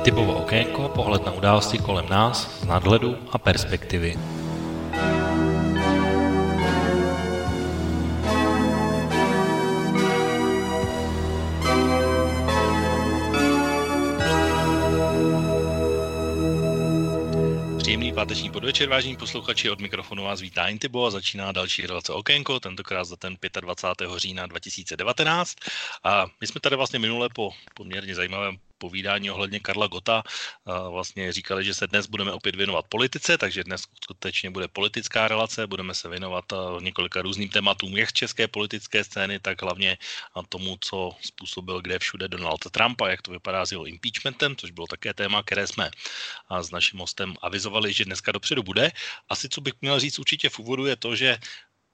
Typovo okénko, pohled na události kolem nás z nadhledu a perspektivy. Páteční podvečer, vážení posluchači, od mikrofonu vás vítá Intibo a začíná další relace Okénko, tentokrát za ten 25. října 2019. A my jsme tady vlastně minule po poměrně zajímavém povídání ohledně Karla Gota. Vlastně říkali, že se dnes budeme opět věnovat politice, takže dnes skutečně bude politická relace, budeme se věnovat několika různým tématům, jak české politické scény, tak hlavně tomu, co způsobil kde všude Donald Trump a jak to vypadá s jeho impeachmentem, což bylo také téma, které jsme s naším hostem avizovali, že dneska dopředu bude. Asi co bych měl říct určitě v úvodu je to, že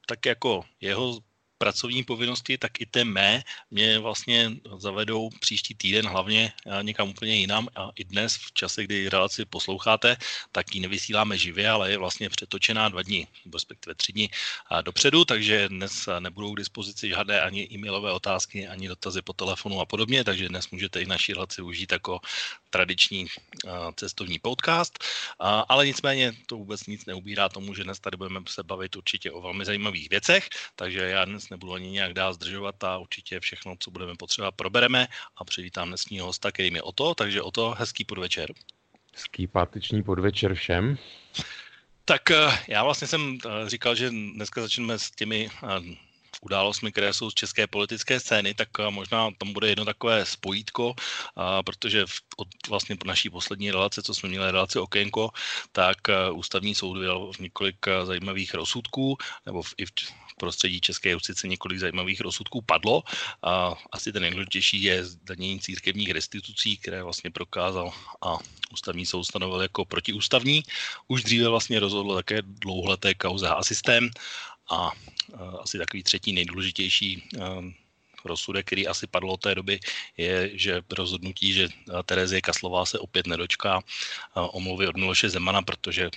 tak jako jeho pracovní povinnosti, tak i té mé mě vlastně zavedou příští týden hlavně někam úplně jinam. A i dnes v čase, kdy relaci posloucháte, tak ji nevysíláme živě, ale je vlastně přetočená dva dny, respektive tři dny dopředu, takže dnes nebudou k dispozici žádné ani e-mailové otázky, ani dotazy po telefonu a podobně, takže dnes můžete i naši relaci užít jako tradiční cestovní podcast, ale nicméně to vůbec nic neubírá tomu, že dnes tady budeme se bavit určitě o velmi zajímavých věcech, takže já dnes nebudu ani nějak dál zdržovat a určitě všechno, co budeme potřebovat, probereme a přivítám dnesního hosta, kterým je Oto, takže Oto, hezký podvečer. Hezký páteční podvečer všem. Tak eh, já vlastně jsem eh, říkal, že dneska začneme s těmi eh, událostmi, které jsou z české politické scény, tak možná tam bude jedno takové spojítko, protože od vlastně naší poslední relace, co jsme měli relaci Okénko, tak ústavní soud vydal několik zajímavých rozsudků, nebo v, i v prostředí české justice několik zajímavých rozsudků padlo. A asi ten nejdůležitější je zdanění církevních restitucí, které vlastně prokázal a ústavní soud stanovil jako protiústavní. Už dříve vlastně rozhodlo také dlouholeté kauze asystém a asi takový třetí nejdůležitější rozsudek, který asi padl od té doby, je, že rozhodnutí, že Terezie Kaslová se opět nedočká omluvy od Miloše Zemana, protože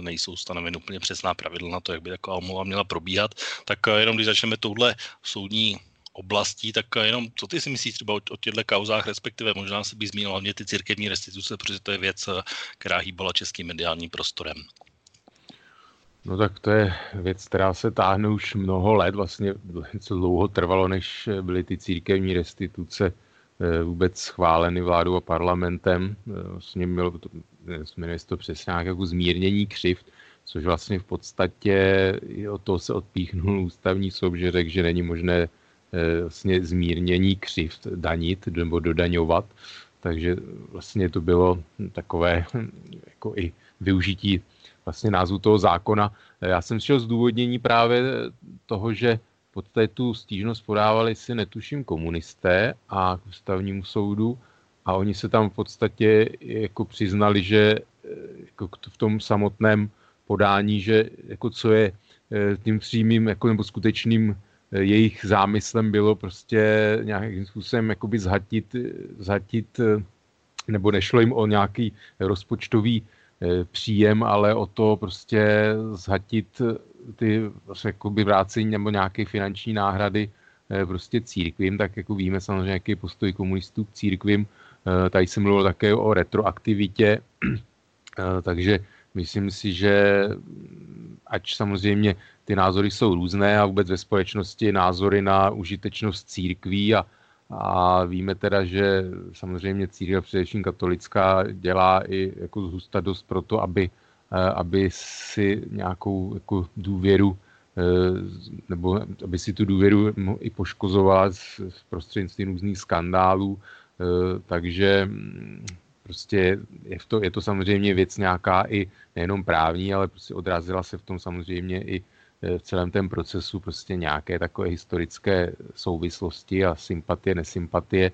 nejsou stanoveny úplně přesná pravidla na to, jak by taková omluva měla probíhat. Tak jenom když začneme touhle soudní oblastí, tak jenom co ty si myslíš třeba o, o těchto kauzách, respektive možná se by zmínil hlavně ty církevní restituce, protože to je věc, která hýbala českým mediálním prostorem. No tak to je věc, která se táhne už mnoho let, vlastně co dlouho trvalo, než byly ty církevní restituce eh, vůbec schváleny vládou a parlamentem. Eh, vlastně mělo, jmenuje se to přesně nějak jako zmírnění křivt, což vlastně v podstatě o to se odpíchnul ústavní soud, že řekl, že není možné eh, vlastně zmírnění křivt danit nebo dodaňovat. Takže vlastně to bylo takové jako i využití vlastně názvu toho zákona. Já jsem šel zdůvodnění právě toho, že podstatě tu stížnost podávali si netuším komunisté a k ústavnímu soudu a oni se tam v podstatě jako přiznali, že jako v tom samotném podání, že jako co je eh, tím přímým jako nebo skutečným eh, jejich zámyslem bylo prostě nějakým způsobem zhatit, zhatit eh, nebo nešlo jim o nějaký rozpočtový Eh, příjem, ale o to prostě zhatit ty vlastně jakoby vrácení nebo nějaké finanční náhrady eh, prostě církvím, tak jako víme samozřejmě, jaký je postoj komunistů k církvím. Eh, tady jsem mluvil také o retroaktivitě, takže myslím si, že ať samozřejmě ty názory jsou různé a vůbec ve společnosti názory na užitečnost církví a a víme teda, že samozřejmě církev, především katolická, dělá i jako zhusta dost pro to, aby, eh, aby si nějakou jako důvěru eh, nebo aby si tu důvěru i poškozovala v prostřednictvím různých skandálů. Eh, takže mm, prostě je to, je to samozřejmě věc nějaká i nejenom právní, ale prostě odrazila se v tom samozřejmě i v celém tom procesu prostě nějaké takové historické souvislosti a sympatie, nesympatie.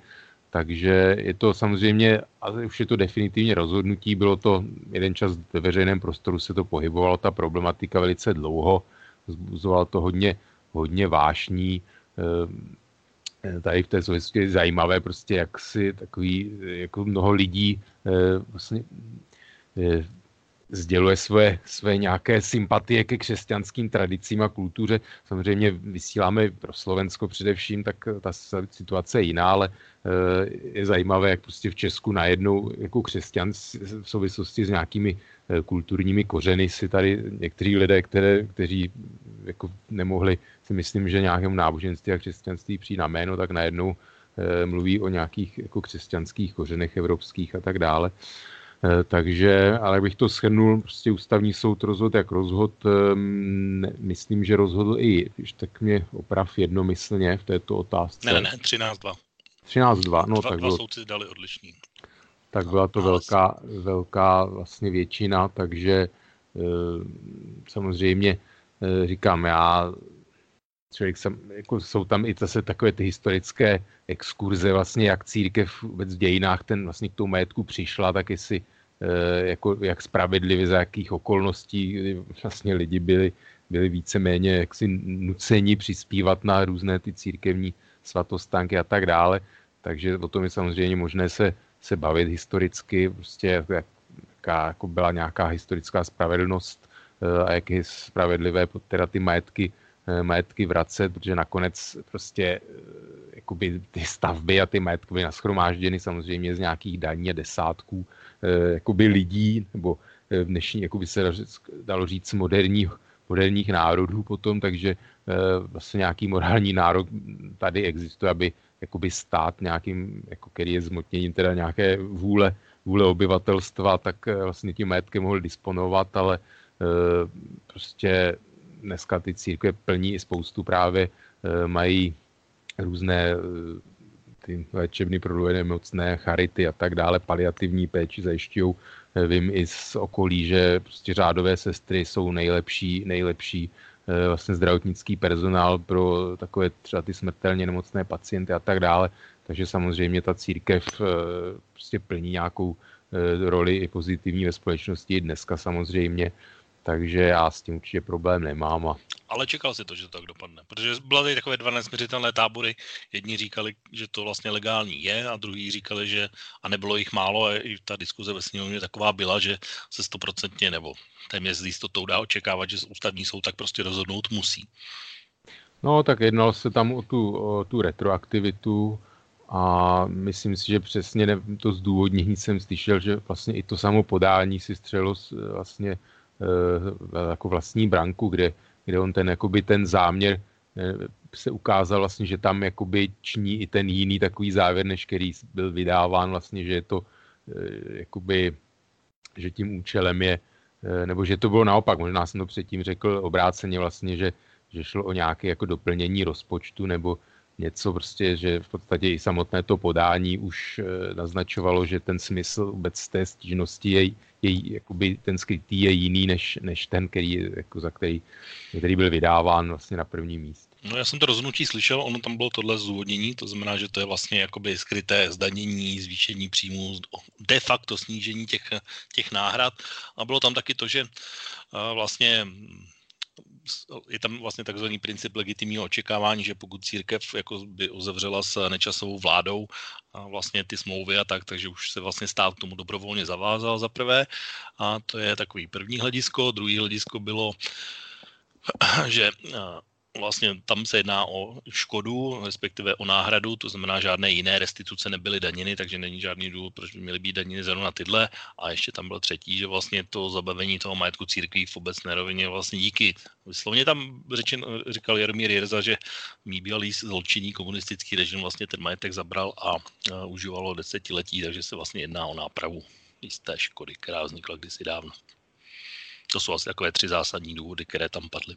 Takže je to samozřejmě, ale už je to definitivně rozhodnutí, bylo to jeden čas ve veřejném prostoru se to pohybovalo, ta problematika velice dlouho, zbuzovalo to hodně, hodně vášní. Eh, tady v té souvislosti je zajímavé prostě, jak si takový, jako mnoho lidí vlastně sděluje své, své nějaké sympatie ke křesťanským tradicím a kultuře. Samozřejmě vysíláme pro Slovensko především, tak ta situace je jiná, ale eh, je zajímavé, jak prostě v Česku najednou jako křesťan v souvislosti s nějakými eh, kulturními kořeny si tady někteří lidé, které, kteří jako nemohli si myslím, že nějakému náboženství a křesťanství přijít na jméno, tak najednou eh, mluví o nějakých jako křesťanských kořenech evropských a tak dále. Eh, takže, ale bych to shrnul, prostě ústavní soud rozhodl, jak rozhod, ehm, myslím, že rozhodl i, když tak mě oprav jednomyslně v této otázce. Ne, ne, ne, 13-2. 13-2, no dva, tak dva bylo, soudci dali odlišný. Tak byla to velká, velká vlastně většina, takže eh, samozřejmě eh, říkám, já člověk jsem, jako jsou tam i zase takové ty historické exkurze, vlastně jak církev vůbec v dějinách ten vlastně k tomu majetku přišla, tak jestli eh, jako, jak spravedlivě, za jakých okolností vlastně lidi byli, byli víceméně jaksi nuceni přispívat na různé ty církevní svatostánky a tak dále. Takže o tom je samozřejmě možné se, se bavit historicky, prostě jaká jako byla nějaká historická spravedlnost eh, a jak je spravedlivé teda ty majetky majetky vracet, protože nakonec prostě eh, jakoby ty stavby a ty majetky byly naschromážděny samozřejmě z nějakých daní a desátků eh, jakoby lidí, nebo v dnešní, jakoby se dalo říct, moderní, moderních národů potom, takže vlastně nějaký morální nárok tady existuje, aby jakoby stát nějakým, jako který je zmotněním teda nějaké vůle, vůle obyvatelstva, tak vlastně tím majetkem mohl disponovat, ale prostě dneska ty církve plní i spoustu právě, eh, mají různé eh, ty léčebny pro nemocné, charity a tak dále, paliativní péči zajišťují. Eh, vím i z okolí, že prostě řádové sestry jsou nejlepší, nejlepší vlastně zdravotnický personál pro takové třeba ty smrtelně nemocné pacienty a tak dále. Takže samozřejmě ta církev prostě plní nějakou roli i pozitivní ve společnosti dneska samozřejmě takže já s tím určitě problém nemám. A... Ale čekal si to, že to tak dopadne, protože byla tady takové dva nesměřitelné tábory. Jedni říkali, že to vlastně legální je a druhý říkali, že a nebylo jich málo a i ta diskuze ve sněmovně taková byla, že se stoprocentně nebo téměř s jistotou dá očekávat, že ústavní soud tak prostě rozhodnout musí. No, tak jednalo se tam o tu, o tu retroaktivitu a myslím si, že přesně to zdůvodnění jsem slyšel, že vlastně i to samo podání si střelo vlastně jako vlastní branku, kde, kde on ten, jakoby ten záměr eh, se ukázal vlastně, že tam jakoby ční i ten jiný takový závěr, než který byl vydáván vlastně, že je to eh, jakoby, že tím účelem je, nebo že to bylo naopak, možná jsem to předtím řekl obráceně vlastně, že, že šlo o nějaké jako doplnění rozpočtu nebo něco prostě, že v podstatě i samotné to podání už naznačovalo, že ten smysl vůbec té stížnosti je je, jakoby ten skrytý je jiný než, než ten, který, jako za který, který byl vydáván vlastně na prvním místě. No já jsem to rozhodnutí slyšel, ono tam bylo tohle zúvodnění, to znamená, že to je vlastně jakoby skryté zdanění, zvýšení příjmů, de facto snížení těch, těch náhrad a bylo tam taky to, že vlastně je tam vlastně takzvaný princip legitimního očekávání, že pokud církev jako by uzavřela s nečasovou vládou a vlastně ty smlouvy a tak, takže už se vlastně stát k tomu dobrovolně zavázal za prvé a to je takový první hledisko. Druhý hledisko bylo, že vlastně tam se jedná o škodu, respektive o náhradu, to znamená, žádné jiné restituce nebyly daněny, takže není žádný důvod, proč by měly být daněny zrovna tyhle. A ještě tam byl třetí, že vlastně to zabavení toho majetku církví v obecné rovině vlastně díky. Vyslovně tam řečen, říkal Jaromír Jerza, že mý bývalý zločinný komunistický režim vlastně ten majetek zabral a, a užívalo desetiletí, takže se vlastně jedná o nápravu jisté škody, která vznikla kdysi dávno. To jsou asi takové tři zásadní důvody, které tam padly.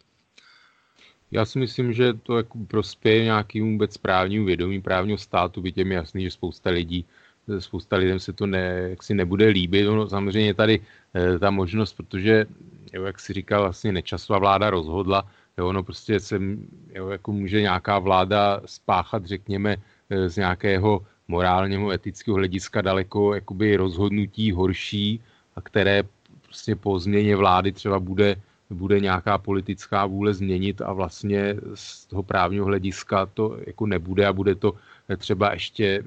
Já si myslím, že to jako prospěje nějakým vůbec právnímu vědomí právního státu, je mi jasný, že spousta lidí, spousta lidem se to ne, jaksi nebude líbit. No, samozřejmě tady e, ta možnost, protože, jo, jak si říkal, vlastně nečasová vláda rozhodla, jo, ono prostě se, jo, jako může nějaká vláda spáchat, řekněme, e, z nějakého morálního, etického hlediska daleko jakoby rozhodnutí horší, a které prostě po změně vlády třeba bude bude nějaká politická vůle změnit a vlastně z toho právního hlediska to jako nebude a bude to třeba ještě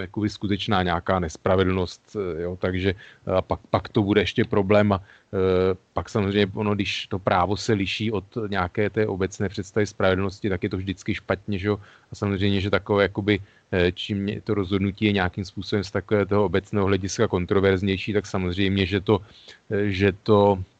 jakoby skutečná nějaká nespravedlnost, jo, takže a pak, pak to bude ještě problém a e, pak samozřejmě ono, když to právo se liší od nějaké té obecné představy spravedlnosti, tak je to vždycky špatně, že? a samozřejmě, že takové jakoby čím to rozhodnutí je nějakým způsobem z takového toho obecného hlediska kontroverznější, tak samozřejmě, že to, že to Eh,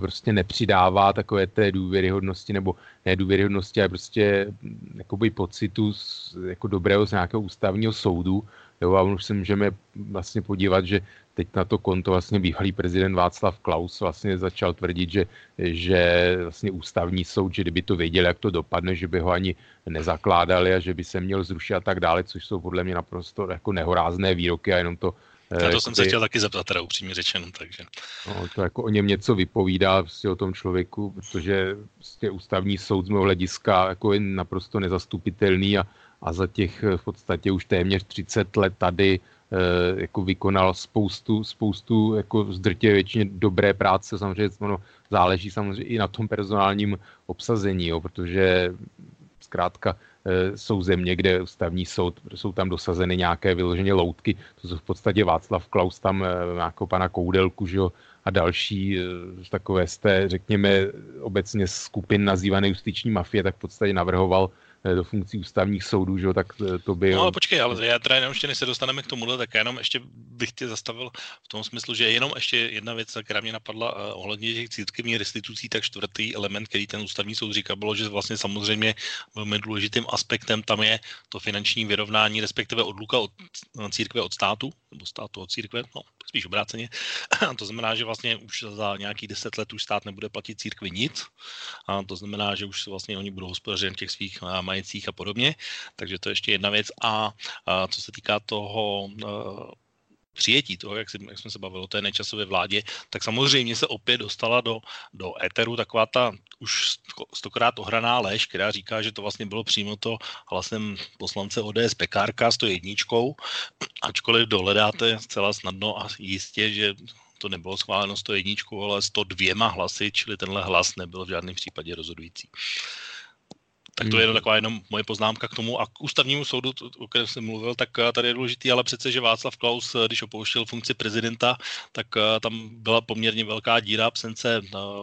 prostě nepřidává takové té důvěryhodnosti, nebo ne důvěryhodnosti, ale prostě hm, jakoby pocitu z, jako dobrého z nějakého ústavního soudu. Jo, a už se můžeme vlastně podívat, že teď na to konto vlastně bývalý prezident Václav Klaus vlastně začal tvrdit, že, že vlastně ústavní soud, že kdyby to věděl, jak to dopadne, že by ho ani nezakládali a že by se měl zrušit a tak dále, což jsou podle mě naprosto jako nehorázné výroky a jenom to na to jsem se chtěl taky zeptat, teda upřímně řečeno, takže. No, to jako o něm něco vypovídá prostě o tom člověku, protože prostě ústavní soud z mého hlediska jako je naprosto nezastupitelný a, a za těch v podstatě už téměř 30 let tady e, jako vykonal spoustu, spoustu jako zdrtě většině dobré práce, samozřejmě ono záleží samozřejmě i na tom personálním obsazení, jo, protože zkrátka Eh, jsou země, kde ústavní soud, jsou tam dosazeny nějaké vyloženě loutky, to jsou v podstatě Václav Klaus tam eh, nějakou pana Koudelku, že jo, a další eh, takové z té, řekněme, obecně skupin nazývané justiční mafie, tak v podstatě navrhoval Eh, do funkcí ústavních soudů, že tak eh, to by... No ale počkej, ale já teda jenom ještě než se dostaneme k tomuhle, tak já jenom ještě bych tě zastavil v tom smyslu, že jenom ještě jedna věc, která mě napadla uh, ohledně těch církevních restitucí, tak čtvrtý element, který ten ústavní soud říká, bylo, že vlastně samozřejmě velmi důležitým aspektem tam je to finanční vyrovnání, respektive odluka od církve od státu, nebo státu od církve, no spíš obráceně. to znamená, že vlastně už za nějaký deset let už stát nebude platit církvi nic. A to znamená, že už vlastně oni budou hospodařit těch svých majetcích a podobně. Takže to je ještě jedna věc. A, a co se týká toho přijetí toho, jak, si, jak jsme se bavili o té nečasové vládě, tak samozřejmě se opět dostala do, do éteru taková ta už stokrát ohraná lež, která říká, že to vlastně bylo přímo to hlasem poslance ODS Pekárka s to jedničkou, ačkoliv dohledáte zcela snadno a jistě, že to nebylo schváleno 101, ale 102 hlasy, čili tenhle hlas nebyl v žádném případě rozhodující. Tak to je jenom taková jenom moje poznámka k tomu. A k ústavnímu soudu, o kterém jsem mluvil, tak eh, tady je důležitý, ale přece, že Václav Klaus, eh, když opouštěl funkci prezidenta, tak eh, tam byla poměrně velká díra absence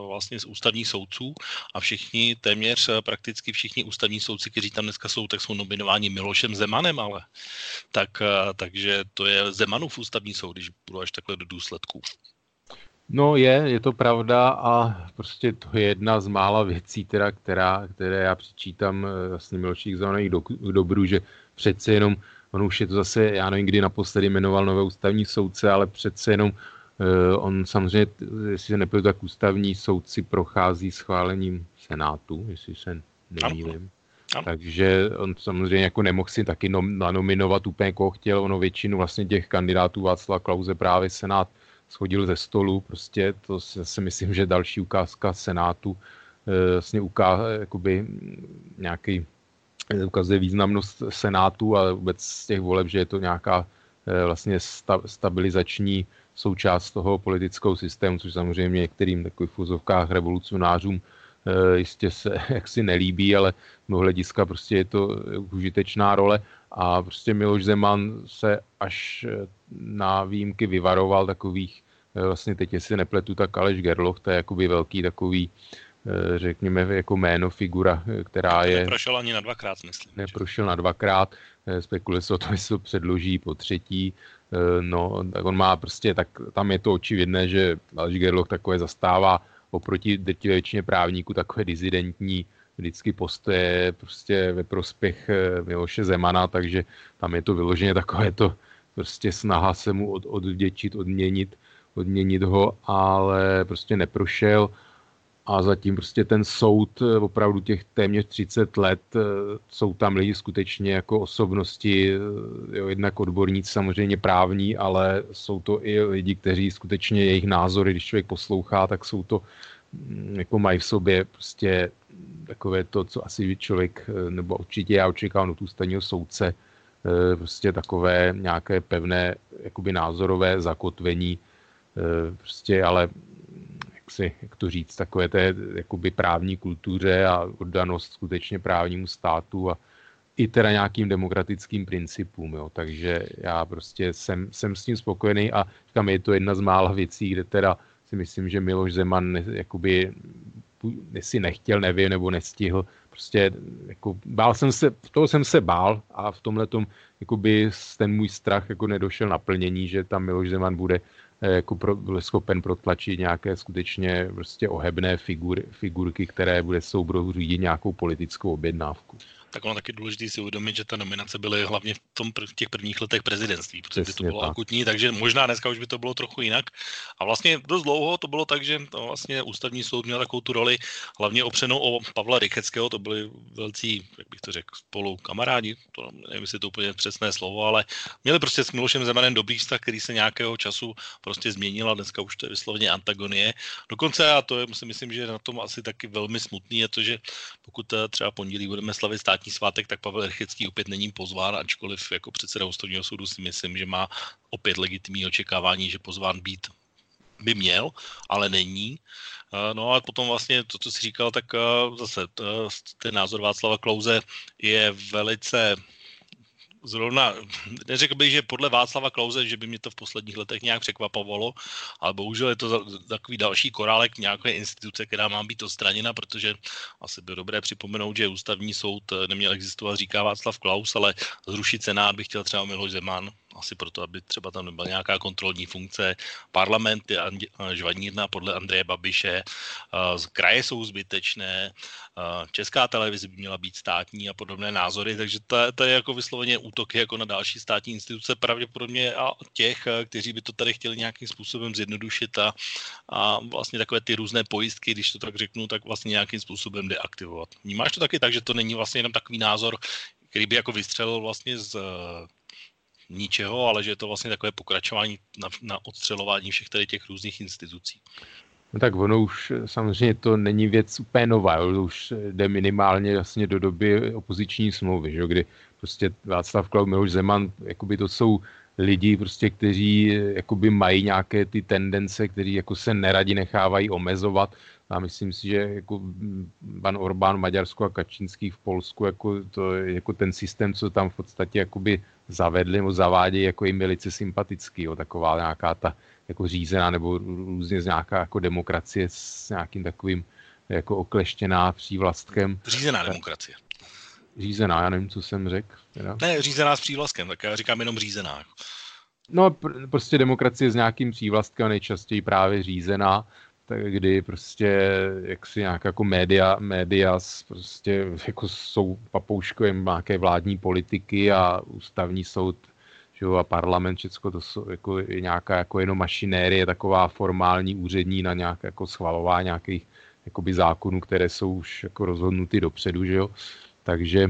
vlastně z ústavních soudců a všichni, téměř prakticky všichni ústavní soudci, kteří tam dneska jsou, tak jsou nominováni Milošem Zemanem, ale tak, takže to je Zemanův ústavní soud, když budu až takhle do důsledků. No je, je to pravda a prostě to je jedna z mála věcí, teda, která, které já přičítám eh, vlastně Miloších Zelených do, k dobru, že přece jenom, on už je to zase, já nevím, kdy naposledy jmenoval nové ústavní soudce, ale přece jenom uh, on samozřejmě, jestli se nepůjdu, tak ústavní soudci prochází schválením Senátu, jestli se nemýlím. Takže on samozřejmě jako nemohl si taky nom, nanominovat úplně koho chtěl, ono většinu vlastně těch kandidátů Václava Klauze právě Senát schodil ze stolu. Prostě to si myslím, že další ukázka Senátu eh, vlastně uká, jakoby nějaký eh, ukazuje významnost Senátu a vůbec z těch voleb, že je to nějaká eh, vlastně stabilizační součást toho politického systému, což samozřejmě některým takových fuzovkách revolucionářům jistě se jaksi nelíbí, ale z hlediska prostě je to užitečná role a prostě Miloš Zeman se až na výjimky vyvaroval takových, eh, vlastně teď jestli nepletu, tak Aleš Gerloch, to je jakoby velký takový, eh, řekněme, jako jméno, figura, eh, která je... Neprošel ani na dvakrát, myslím. Neprošel na dvakrát, spekuluje se o tom, jestli to předloží po třetí, no, tak on má prostě, tak tam je to očividné, že Aleš Gerloch takové zastává oproti drtivé většině právníků takové dizidentní vždycky postoje prostě ve prospěch Miloše Zemana, takže tam je to vyloženě takové to prostě snaha se mu od, odvděčit, odměnit, odměnit ho, ale prostě neprošel. A zatím prostě ten soud eh, opravdu těch téměř 30 let, eh, jsou tam lidi skutečně jako osobnosti, eh, jo, jednak odborníci samozřejmě právní, ale jsou to i lidi, kteří skutečně jejich názory, když člověk poslouchá, tak jsou to, jako mají v sobě prostě takové to, co asi člověk, nebo určitě já očekávám od ústavního soudce, Eh, prostě takové nějaké pevné jakoby názorové zakotvení, eh, prostě ale jak, si, jak to říct, takové té jakoby právní kultuře a oddanost skutečně právnímu státu a i teda nějakým demokratickým principům. Jo. Takže já prostě jsem, jsem s tím spokojený a říkám, je to jedna z mála věcí, kde teda si myslím, že Miloš Zeman jakoby si nechtěl, nevím, nebo nestihl. Prostě jako, bál jsem se, toho jsem se bál a v tomhle tom jakoby ten můj strach jako nedošel naplnění, že tam Miloš Zeman bude eh, jako pro, byl schopen protlačit nějaké skutečně prostě ohebné figury, figurky, které bude soubrohu řídit nějakou politickou objednávku tak ono taky důležité si uvědomit, že ta nominace byly hlavně v, tom, v těch prvních letech prezidentství, protože by to bylo tak. akutní, takže možná dneska už by to bylo trochu jinak. A vlastně dost dlouho to bylo tak, že to vlastně ústavní soud měl takovou tu roli, hlavně opřenou o Pavla Rycheckého, to byli velcí, jak bych to řekl, spolu kamarádi, to nevím, jestli to úplně přesné slovo, ale měli prostě s Milošem Zemanem dobrý vztah, který se nějakého času prostě změnil a dneska už to je vysloveně antagonie. Dokonce, a to je, si myslím, že na tom asi taky velmi smutný, je to, že pokud eh, třeba pondělí budeme slavit státní státní svátek, tak Pavel Rychecký opět není pozván, ačkoliv jako předseda ústavního soudu si myslím, že má opět legitimní očekávání, že pozván být by měl, ale není. Eh, no a potom vlastně to, co jsi říkal, tak eh, zase ten názor Václava Klouze je velice zrovna, neřekl bych, že podle Václava Klauze, že by mě to v posledních letech nějak překvapovalo, ale bohužel je to takový další korálek nějaké instituce, která má být odstraněna, protože asi by dobré připomenout, že ústavní soud neměl existovat, říká Václav Klaus, ale zrušit senát by chtěl třeba Miloš Zeman, asi proto, aby třeba tam nebyla nějaká kontrolní funkce. Parlament je žvanírna podle Andreje Babiše, kraje jsou zbytečné, česká televize by měla být státní a podobné názory, takže to, to je jako vysloveně útoky jako na další státní instituce, pravděpodobně a těch, kteří by to tady chtěli nějakým způsobem zjednodušit a, a vlastně takové ty různé pojistky, když to tak řeknu, tak vlastně nějakým způsobem deaktivovat. Vnímáš to taky tak, že to není vlastně jenom takový názor, který by jako vystřelil vlastně z ničeho, ale že je to vlastně takové pokračování na, na odstřelování všech tady těch různých institucí. No tak ono už samozřejmě to není věc úplně nová, jo, už jde minimálně vlastně do doby opoziční smlouvy, že, kdy prostě Václav Klaus, Miloš Zeman, jakoby to jsou lidi, prostě, kteří jakoby mají nějaké ty tendence, kteří jako se neradi nechávají omezovat a myslím si, že jako pan Orbán v Maďarsku a Kačínský v Polsku, jako, to, jako ten systém, co tam v podstatě jakoby zavedli nebo zavádějí, jako jim velice sympatický, jo, taková nějaká ta jako řízená nebo různě z nějaká jako demokracie s nějakým takovým jako okleštěná přívlastkem. Řízená demokracie. Řízená, já nevím, co jsem řekl. Teda. Ne, řízená s přívlastkem, tak já říkám jenom řízená. No, pr- prostě demokracie s nějakým přívlastkem, nejčastěji právě řízená, tak kdy prostě jak si nějak jako média, média prostě jako jsou papouškovým nějaké vládní politiky a ústavní soud že a parlament, všechno to jsou jako je nějaká jako jenom mašinérie, taková formální úřední na nějaké jako schvalování nějakých jakoby zákonů, které jsou už jako rozhodnuty dopředu, že jo. Takže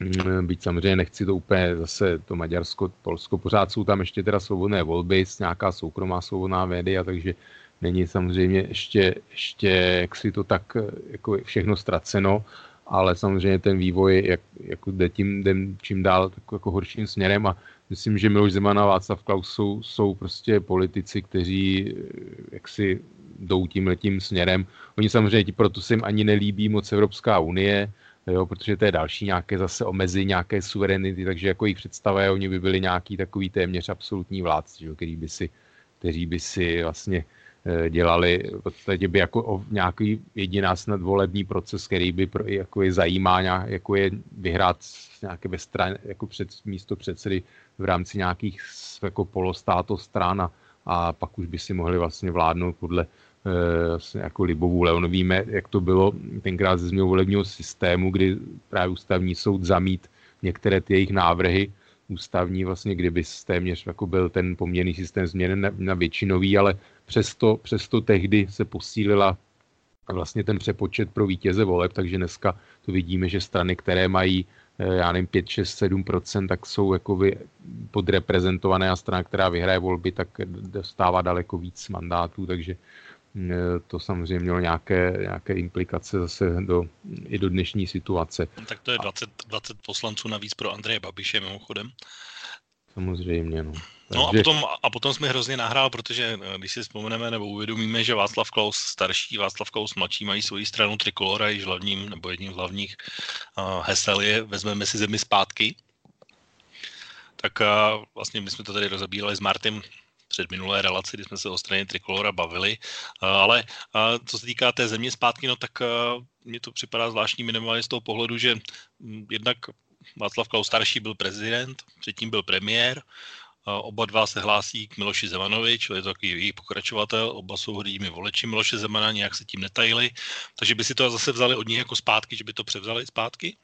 mm, byť samozřejmě nechci to úplně zase to Maďarsko, Polsko, pořád jsou tam ještě teda svobodné volby, nějaká soukromá svobodná média, takže není samozřejmě ještě, ještě jak si to tak jako všechno ztraceno, ale samozřejmě ten vývoj jak, jako jde tím, jde čím dál tak jako horším směrem a myslím, že Miloš Zeman a Václav Klaus jsou, jsou prostě politici, kteří jak si jdou tím letím směrem. Oni samozřejmě proto se jim ani nelíbí moc Evropská unie, jo, protože to je další nějaké zase omezení nějaké suverenity, takže jako jich představa oni by byli nějaký takový téměř absolutní vládci, jo, který by si, kteří by si vlastně Eh, dělali, v podstatě by jako nějaký jediná snad volební proces, který by pro, jako je zajímá, jako je vyhrát nějaké ve stran, jako před, místo předsedy v rámci nějakých jako polostáto stran a, a pak už by si mohli vlastně vládnout podle vlastně jako libovůle. Ono víme, jak to bylo tenkrát ze změnou volebního systému, kdy právě ústavní soud zamít některé ty jejich návrhy, ústavní, vlastně kdyby téměř jako byl ten poměrný systém změněn na, na většinový, ale přesto, přesto tehdy se posílila vlastně ten přepočet pro vítěze voleb, takže dneska to vidíme, že strany, které mají eh, já nevím, 5, 6, 7% tak jsou jako podreprezentované a strana, která vyhraje volby, tak dostává daleko víc mandátů, takže Eh, to samozřejmě mělo nějaké, nějaké implikace zase do, i do dnešní situace. Tak to je 20, 20 poslanců navíc pro Andreje Babiše mimochodem. Samozřejmě, no. No a potom, a potom jsme hrozně nahrál, protože eh, když si vzpomeneme nebo uvědomíme, že Václav Klaus starší, Václav Klaus mladší mají svoji stranu Trikolora, již hlavním nebo jedním z hlavních uh, hesel je vezmeme si zemi zpátky, tak uh, vlastně my jsme to tady rozebírali s Martym před minulé relaci, kdy jsme se o straně Trikolora bavili, uh, ale uh, co se týká té země zpátky, no tak uh, mně to připadá zvláštní minimálně z toho pohledu, že um, jednak Václav Klaus starší byl prezident, předtím byl premiér, Oba dva se hlásí k Miloši Zemanovi, čili je to takový jejich pokračovatel, oba jsou hrdými voleči Miloše Zemana, nějak se tím netajili, takže by si to zase vzali od nich jako zpátky, že by to převzali zpátky?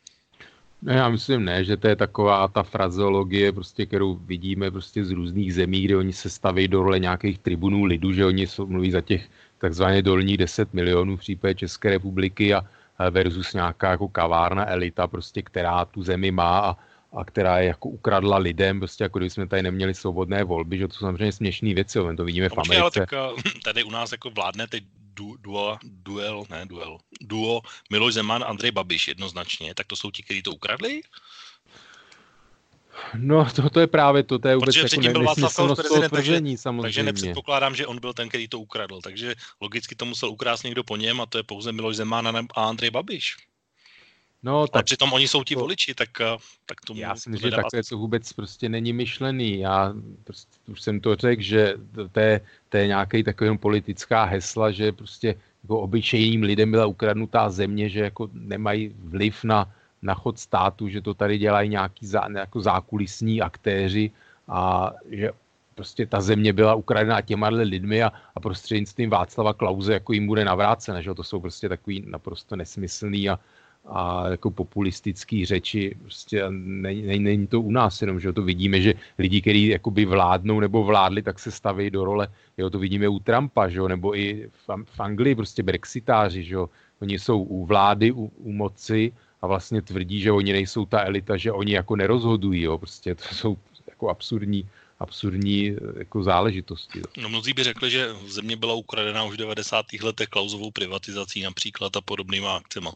Ne, já myslím ne, že to je taková ta frazeologie, prostě, kterou vidíme prostě z různých zemí, kde oni se staví do role nějakých tribunů lidu, že oni jsou, mluví za těch takzvaně dolních 10 milionů v případě České republiky a versus nějaká jako kavárna elita, prostě, která tu zemi má a a která je jako ukradla lidem, prostě jako kdyby jsme tady neměli svobodné volby, že to jsou samozřejmě směšné věci, my to vidíme v Americe. Ale tak eh, tady u nás jako vládne teď du, duo, duel, ne duel, duo Miloš Zeman, Andrej Babiš jednoznačně, tak to jsou ti, kteří to ukradli? No, to, to je právě to, to je vůbec Protože jako byl Klaus prezident, takže, samozřejmě. takže nepředpokládám, že on byl ten, který to ukradl. Takže logicky to musel ukrást někdo po něm a to je pouze Miloš Zeman a Andrej Babiš. No, tak, Ale přitom oni jsou ti voliči, tak, eh, tak to Já si myslím, že takhle to vůbec prostě není myšlený. Já prostě, už jsem to řekl, že to je, to je nějaký takový politická hesla, že prostě jako obyčejným lidem byla ukradnutá země, že jako nemají vliv na, na chod státu, že to tady dělají nějaký zá, jako zákulisní aktéři a že prostě ta země byla ukradená těma lidmi a, a prostřednictvím Václava Klauze jako jim bude navrácena, že to jsou prostě takový naprosto nesmyslný a, a jako populistický řeči, prostě není, není, není to u nás jenom, že to vidíme, že lidi, kteří jakoby vládnou nebo vládli, tak se staví do role, jo, to vidíme u Trumpa, že jo, nebo i v, v Anglii prostě brexitáři, že jo, oni jsou u vlády, u, u moci a vlastně tvrdí, že oni nejsou ta elita, že oni jako nerozhodují, jo, prostě to jsou jako absurdní, absurdní jako záležitosti. No mnozí by řekli, že země byla ukradena už v 90. letech klauzovou privatizací například a podobnýma akcema.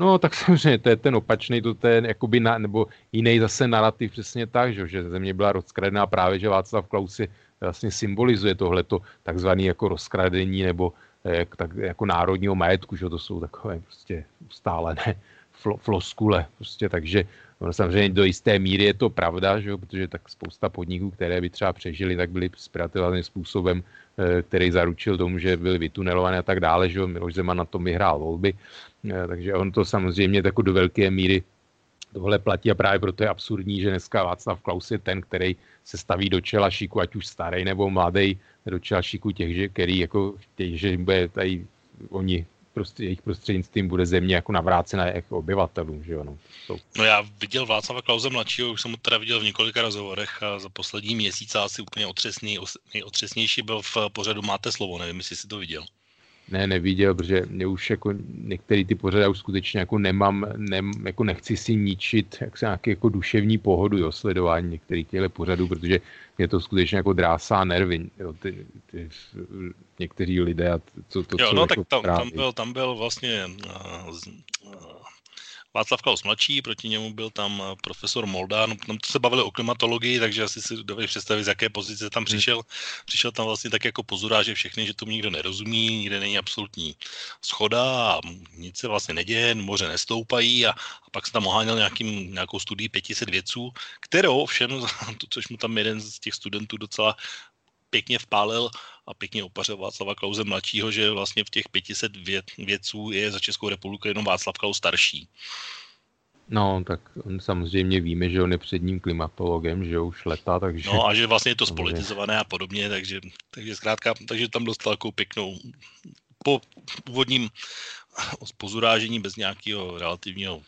No tak samozřejmě, to je ten opačný, to je jakoby na, nebo jiný zase narrativ přesně tak, že, že země byla rozkradená právě, že Václav Klaus si vlastně symbolizuje tohleto takzvané jako rozkradení nebo jak, tak, jako národního majetku, že to jsou takové prostě ustálené flo, floskule, prostě takže no, samozřejmě do jisté míry je to pravda, že protože tak spousta podniků, které by třeba přežili, tak byly zprivatizovány způsobem, eh, který zaručil tomu, že byly vytunelované a tak dále, že Miloš Zeman na tom vyhrál volby, Eh, takže on to samozřejmě jako do velké míry tohle platí a právě proto je absurdní, že dneska Václav Klaus je ten, který se staví do čela šíku, ať už starý nebo mladý, do čela šíku těch, že, který jako chtějí, že bude tady oni prostě jejich prostřednictvím bude země jako navrácena jako obyvatelům, že jo, no. So. No já viděl Václava Klauze mladšího, už jsem ho teda viděl v několika rozhovorech a za poslední měsíc asi úplně otřesný, nejotřesnější byl v pořadu Máte slovo, nevím, jestli jsi to viděl. Ne, neviděl, protože mě už jako některé ty pořady už skutečně jako nemám, ne, jako nechci si ničit jak se nějaký jako duševní pohodu, jo, sledování některých těchto pořadů, protože mě to skutečně jako drásá nervy, jo, ty, ty, někteří lidé a co to, jo, co no, jako tak tam, tam, byl, tam byl vlastně uh, uh, Václav Klaus mladší, proti němu byl tam eh, profesor Moldán, tam se bavili o klimatologii, takže asi si dovedeš představit, z jaké pozice tam hmm. přišel. Přišel tam vlastně tak jako že všechny, že tomu nikdo nerozumí, nikde není absolutní schoda a nic se vlastně neděje, moře nestoupají a, a pak se tam oháněl nějakým, nějakou studii 500 vědců, kterou všem, to, což mu tam jeden z těch studentů docela pěkně vpálil a pěkně opařil Václava Klauze mladšího, že vlastně v těch 500 věd, vědců je za Českou republiku jenom Václav Klaus starší. No, tak on samozřejmě víme, že on je předním klimatologem, že už leta, takže... No a že vlastně je to spolitizované a podobně, takže, takže zkrátka, takže tam dostal takovou pěknou, po úvodním pozurážení bez nějakého relativního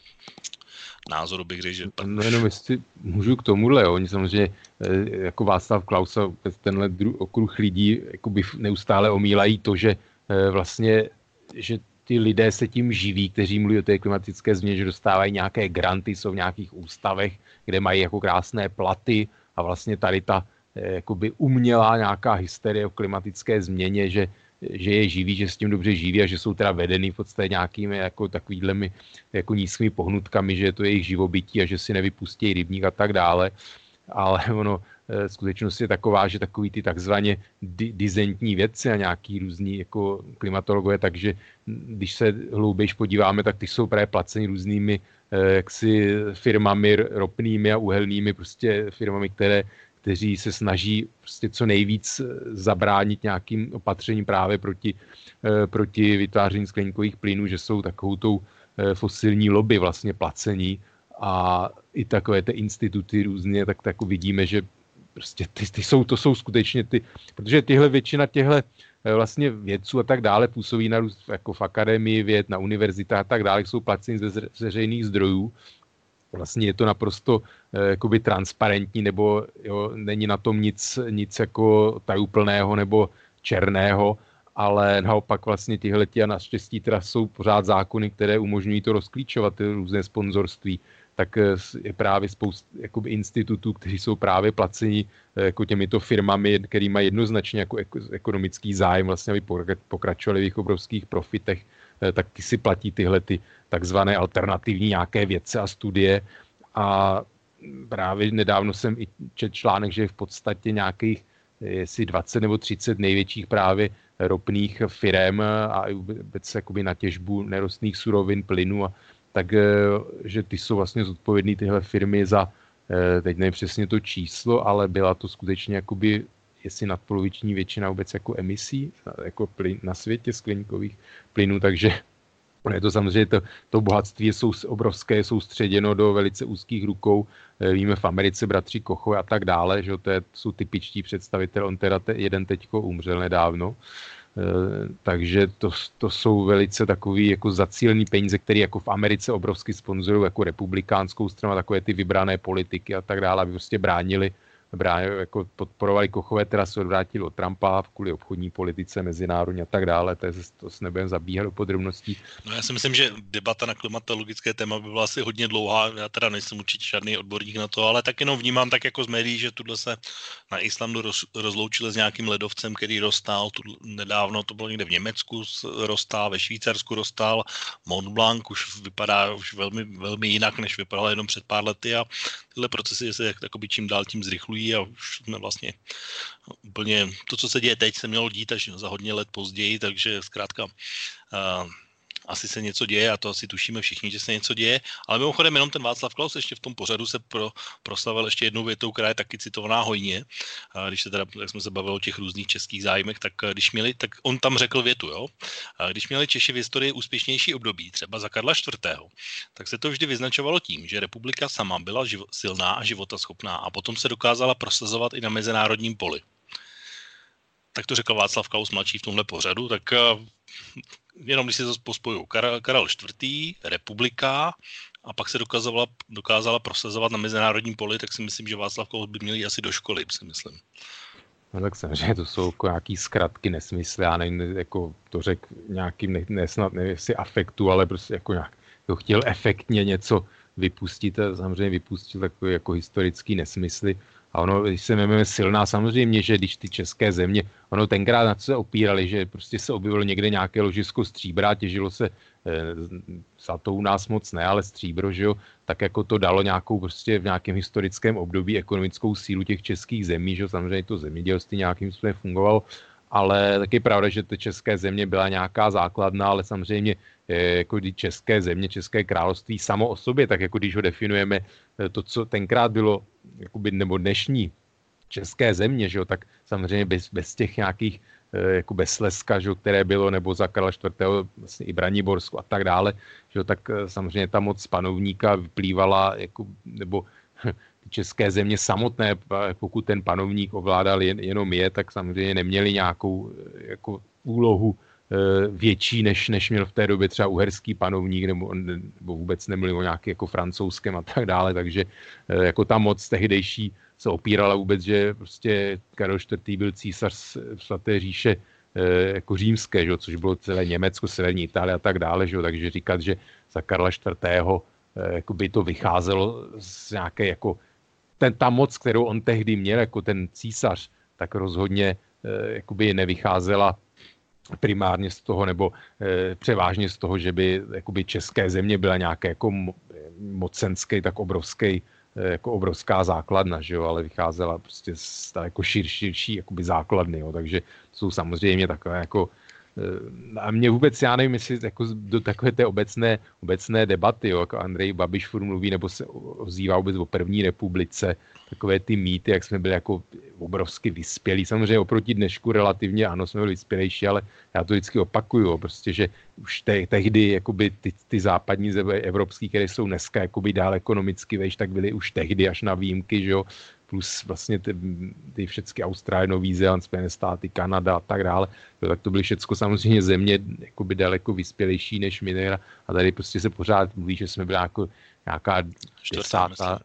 názoru bych řekl, že... No jenom jestli můžu k tomuhle, jo. oni samozřejmě eh, jako Václav Klaus a tenhle dru, okruh lidí jakoby neustále omílají to, že eh, vlastně, že ty lidé se tím živí, kteří mluví o té klimatické změně, že dostávají nějaké granty, jsou v nějakých ústavech, kde mají jako krásné platy a vlastně tady ta eh, jakoby umělá nějaká hysterie o klimatické změně, že že je živí, že s tím dobře živí a že jsou teda vedený v podstatě nějakými jako takovými jako nízkými pohnutkami, že je to jejich živobytí a že si nevypustí rybník a tak dále. Ale ono, skutečnost je taková, že takový ty takzvaně di- dizentní vědci a nějaký různí jako klimatologové, takže když se hloubějš podíváme, tak ty jsou právě placeni různými jaksi firmami ropnými a uhelnými, prostě firmami, které kteří se snaží prostě co nejvíc zabránit nějakým opatřením právě proti, proti vytváření skleníkových plynů, že jsou takovou tou fosilní lobby vlastně placení a i takové ty instituty různě, tak, tak vidíme, že prostě ty, ty jsou, to jsou skutečně ty, protože tyhle většina těchto eh, vlastně vědců a tak dále působí na jako v akademii věd, na univerzitách a tak dále, jsou placeni ze veřejných zdrojů. Vlastně je to naprosto eh, jakoby transparentní, nebo jo, není na tom nic, nic jako tajuplného nebo černého, ale naopak vlastně tyhle a naštěstí teda jsou pořád zákony, které umožňují to rozklíčovat, ty různé sponzorství. Tak eh, je právě spousta institutů, kteří jsou právě placeni eh, jako těmito firmami, který mají jednoznačně jako ekonomický zájem, vlastně aby pokračovali v jejich obrovských profitech, eh, tak ty si platí tyhle ty takzvané alternativní nějaké vědce a studie. A právě nedávno jsem i čet článek, že v podstatě nějakých jestli 20 nebo 30 největších právě ropných firm a vůbec jakoby na těžbu nerostných surovin, plynu a tak eh, že ty jsou vlastně zodpovědné tyhle firmy za, eh, teď nevím přesně to číslo, ale byla to skutečně jakoby, jestli nadpoloviční většina vůbec jako emisí jako plyn, na světě skleníkových plynů, takže je to samozřejmě, to, to bohatství je sou, obrovské, je soustředěno do velice úzkých rukou. Eh, víme v Americe bratři Kochové a tak dále, že to je, jsou typičtí představitelé, on teda te, jeden teďko umřel nedávno. Eh, takže to, to jsou velice takový jako zacílený peníze, které jako v Americe obrovsky sponzorují jako republikánskou stranu, takové ty vybrané politiky a tak dále, aby prostě bránili bránili, jako podporovali Kochové, teda se od Trumpa kvůli obchodní politice, mezinárodní a tak dále, to, je, to se nebudeme zabíhat do podrobností. No já si myslím, že debata na klimatologické téma by byla asi hodně dlouhá, já teda nejsem určitě žádný odborník na to, ale tak jenom vnímám tak jako z médií, že tuhle se na Islandu roz, rozloučili s nějakým ledovcem, který rostál tu, nedávno, to bylo někde v Německu rostál, ve Švýcarsku rostál, Mont Blanc už vypadá už velmi, velmi jinak, než vypadal jenom před pár lety a tyhle procesy se jakoby čím dál tím zrychlují a už jsme vlastně úplně, to, co se děje teď, se mělo dít až za hodně let později, takže zkrátka asi se něco děje a to asi tušíme všichni, že se něco děje. Ale mimochodem jenom ten Václav Klaus ještě v tom pořadu se pro, proslavil ještě jednou větou, která je taky citovaná hojně. A když se teda, jak jsme se bavili o těch různých českých zájmech, tak když měli, tak on tam řekl větu, jo. A když měli Češi v historii úspěšnější období, třeba za Karla IV., tak se to vždy vyznačovalo tím, že republika sama byla živo, silná a životaschopná a potom se dokázala prosazovat i na mezinárodním poli tak to řekl Václav Klaus mladší v tomhle pořadu, tak jenom když se to pospojují, Karel, Karel IV., republika, a pak se dokázala, dokázala prosazovat na mezinárodním poli, tak si myslím, že Václav Klaus by měl asi do školy, si myslím. No tak samozřejmě to jsou jako nějaký zkratky, nesmysly, já nevím, jako to řekl nějakým, ne, nesnad, nevím, jestli afektu, ale prostě jako nějak, to chtěl efektně něco vypustit, a samozřejmě vypustil takové jako historický nesmysly. A ono, když se jmenuje silná, samozřejmě, že když ty české země, ono tenkrát na co se opírali, že prostě se objevilo někde nějaké ložisko stříbra, těžilo se za to u nás moc ne, ale stříbro, že jo, tak jako to dalo nějakou prostě v nějakém historickém období ekonomickou sílu těch českých zemí, že jo, samozřejmě to zemědělství nějakým způsobem fungovalo, ale taky pravda, že to české země byla nějaká základna, ale samozřejmě jako české země, české království samo o sobě, tak jako když ho definujeme, eh, to, co tenkrát bylo, jakoby, nebo dnešní české země, že jo, tak samozřejmě bez, bez těch nějakých eh, jako bez Sleska, že které bylo, nebo za Karla IV. vlastně i Braniborsko a tak dále, že jo, tak eh, samozřejmě ta moc panovníka vyplývala, jako, nebo české země samotné, pokud ten panovník ovládal jen, jenom je, tak samozřejmě neměli nějakou jako úlohu Eh, větší, než, než měl v té době třeba uherský panovník, nebo, nebo vůbec nemluvím o nějaký jako francouzském a tak dále, takže eh, jako ta moc tehdejší se opírala vůbec, že prostě Karel IV. byl císař svaté říše eh, jako římské, že, což bylo celé Německo, severní Itálie a tak dále, že, takže říkat, že za Karla IV. Jako by to vycházelo z nějaké jako ten, ta moc, kterou on tehdy měl jako ten císař, tak rozhodně jakoby nevycházela primárně z toho, nebo e, převážně z toho, že by jakoby české země byla nějaké jako mo, mocenský, tak obrovský jako obrovská základna, že jo, ale vycházela prostě z jako širší, širší jakoby základny, jo, takže jsou samozřejmě takové jako Eh, a mě vůbec, já nevím, jestli jako do takové té obecné, obecné debaty, jo, jako Andrej Babiš furt mluví, nebo se ozývá vůbec o první republice, takové ty mýty, jak jsme byli jako obrovsky vyspělí. Samozřejmě oproti dnešku relativně, ano, jsme byli vyspělejší, ale já to vždycky opakuju, prostě, že už te, tehdy jakoby ty, ty západní země evropské, které jsou dneska jakoby dál ekonomicky vejš, tak byly už tehdy až na výjimky, že jo, plus vlastně ty, ty všechny Austrálie, Nový Zéland, Spojené státy, Kanada a tak dále, jo, tak to byly všechno samozřejmě země jakoby daleko vyspělejší než my a tady prostě se pořád mluví, že jsme byli jako nějaká desátá,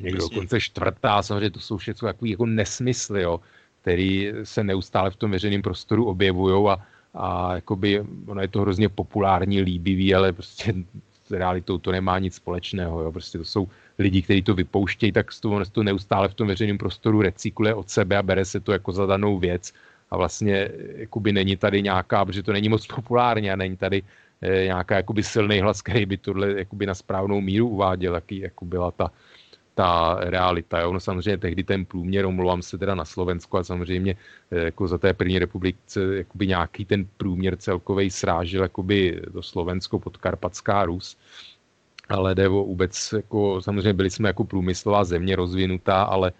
někdo dokonce čtvrtá, samozřejmě to jsou všechno takový jako nesmysly, jo, který se neustále v tom veřejném prostoru objevují a, a jakoby ono je to hrozně populární, líbivý, ale prostě s realitou to nemá nic společného, jo, prostě to jsou lidi, kteří to vypouštějí, tak to, to neustále v tom veřejném prostoru recykluje od sebe a bere se to jako za danou věc. A vlastně jakoby není tady nějaká, protože to není moc populárně a není tady e, nějaká jakoby silný hlas, který by tohle jakoby na správnou míru uváděl, jaký jako byla ta, ta realita. Jo. No samozřejmě tehdy ten průměr, omlouvám se teda na Slovensku a samozřejmě e, jako za té první republice jakoby nějaký ten průměr celkový srážil jakoby do Slovensko, podkarpatská Rus ale jde o vůbec, jako, samozřejmě byli jsme jako průmyslová země rozvinutá, ale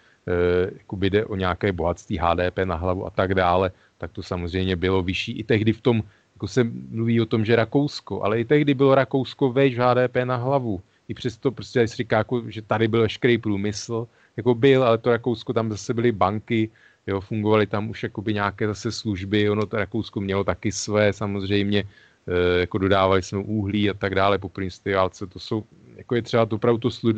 e, jde o nějaké bohatství HDP na hlavu a tak dále, tak to samozřejmě bylo vyšší. I tehdy v tom, jako se mluví o tom, že Rakousko, ale i tehdy bylo Rakousko vejš HDP na hlavu. I přesto prostě se říká, jako, že tady byl veškerý průmysl, jako byl, ale to Rakousko, tam zase byly banky, jo, fungovaly tam už jakoby nějaké zase služby, ono to Rakousko mělo taky své samozřejmě Eh, jako dodávali jsme uhlí a tak dále po první válce. To jsou, jako je třeba to opravdu to slu,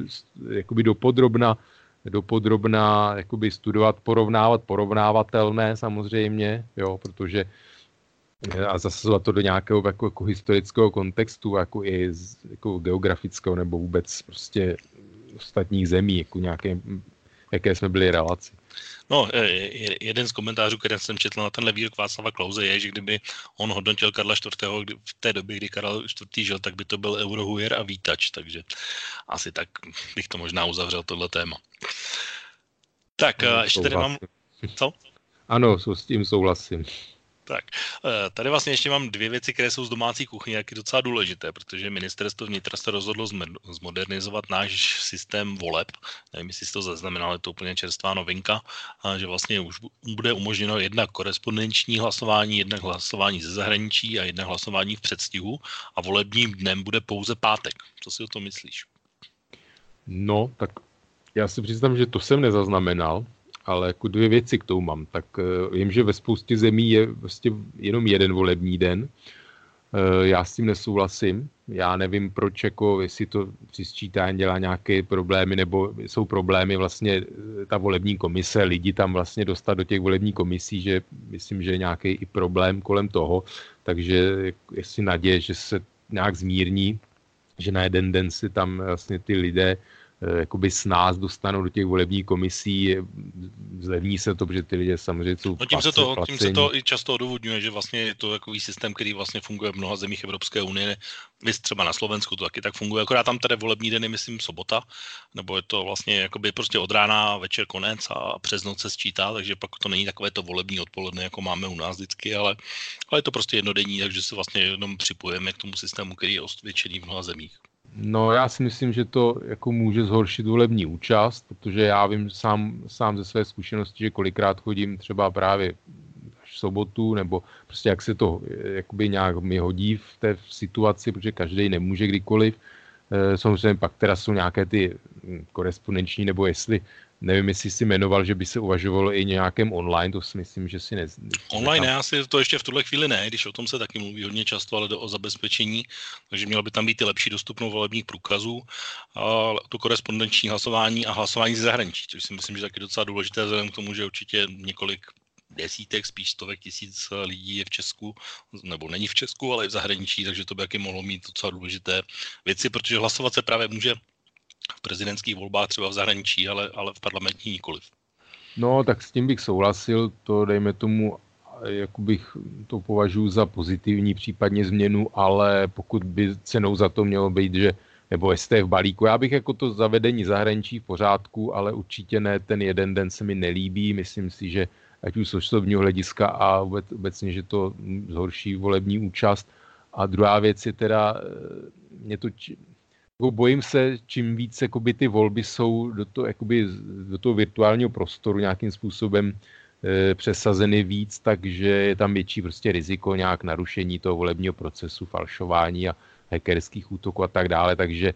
jakoby dopodrobna, dopodrobna jakoby studovat, porovnávat, porovnávatelné samozřejmě, jo, protože a zasazovat to do nějakého jako, jako historického kontextu, jako i z, jako geografického nebo vůbec prostě ostatních zemí, jako nějaké, jaké jsme byli relaci. No, e, jeden z komentářů, který jsem četl na tenhle výrok Václava Klauze, je, že kdyby on hodnotil Karla IV. v té době, kdy Karel IV. žil, tak by to byl eurohujer a vítač, takže asi tak bych to možná uzavřel tohle téma. Tak, no, ještě tady mám... Co? Ano, s tím souhlasím. Tak, eh, tady vlastně ještě mám dvě věci, které jsou z domácí kuchyně, jak je docela důležité, protože ministerstvo vnitra se rozhodlo zmodernizovat náš systém voleb. Nevím, jestli jste to zaznamenali, je to úplně čerstvá novinka, že vlastně už bude umožněno jednak korespondenční hlasování, jednak hlasování ze zahraničí a jednak hlasování v předstihu a volebním dnem bude pouze pátek. Co si o to myslíš? No, tak já si přiznám, že to jsem nezaznamenal, ale jako dvě věci k tomu mám. Tak uh, vím, že ve spoustě zemí je vlastně jenom jeden volební den. Uh, já s tím nesouhlasím. Já nevím, proč, jako, jestli to při sčítání dělá nějaké problémy, nebo jsou problémy vlastně eh, ta volební komise, lidi tam vlastně dostat do těch volebních komisí, že myslím, že je nějaký i problém kolem toho, takže jestli naděje, že se nějak zmírní, že na jeden den si tam vlastně ty lidé Eh, jakoby s nás dostanou do těch volebních komisí, zlevní se to, protože ty lidé samozřejmě jsou no tím, se to, tím se to i často odůvodňuje, že vlastně je to takový systém, který vlastně funguje v mnoha zemích Evropské unie, vy třeba na Slovensku to taky tak funguje, akorát tam tady volební den je, myslím, sobota, nebo je to vlastně jakoby prostě od rána, večer konec a přes noc se sčítá, takže pak to není takové to volební odpoledne, jako máme u nás vždycky, ale, ale je to prostě jednodenní, takže se vlastně jenom připojeme k tomu systému, který je osvědčený v mnoha zemích. No já si myslím, že to jako může zhoršit volební účast, protože já vím sám, sám ze své zkušenosti, že kolikrát chodím třeba právě v sobotu, nebo prostě jak se to jakoby nějak mi hodí v té situaci, protože každý nemůže kdykoliv. Eh, samozřejmě pak teda jsou nějaké ty hm, korespondenční, nebo jestli Nevím, jestli si jmenoval, že by se uvažovalo i nějakém online, to si myslím, že si ne... Online ne, asi to ještě v tuhle chvíli ne, když o tom se taky mluví hodně často, ale jde o zabezpečení, takže mělo by tam být i lepší dostupnou volebních průkazů, a to korespondenční hlasování a hlasování z zahraničí, což si myslím, že taky docela důležité, vzhledem k tomu, že určitě několik desítek, spíš stovek tisíc lidí je v Česku, nebo není v Česku, ale i v zahraničí, takže to by taky mohlo mít docela důležité věci, protože hlasovat se právě může v prezidentských volbách třeba v zahraničí, ale, ale v parlamentní nikoliv. No, tak s tím bych souhlasil, to dejme tomu, jak bych to považuji za pozitivní případně změnu, ale pokud by cenou za to mělo být, že nebo jestli je v balíku. Já bych jako to zavedení zahraničí v pořádku, ale určitě ne ten jeden den se mi nelíbí. Myslím si, že ať už z osobního hlediska a vůbec, obecně, že to zhorší volební účast. A druhá věc je teda, eh, mě to, jako bojím se, čím víc jakoby, ty volby jsou do, to, jakoby, do toho virtuálního prostoru nějakým způsobem e, přesazeny víc, takže je tam větší prostě riziko nějak narušení toho volebního procesu, falšování a hackerských útoků a tak dále, takže e,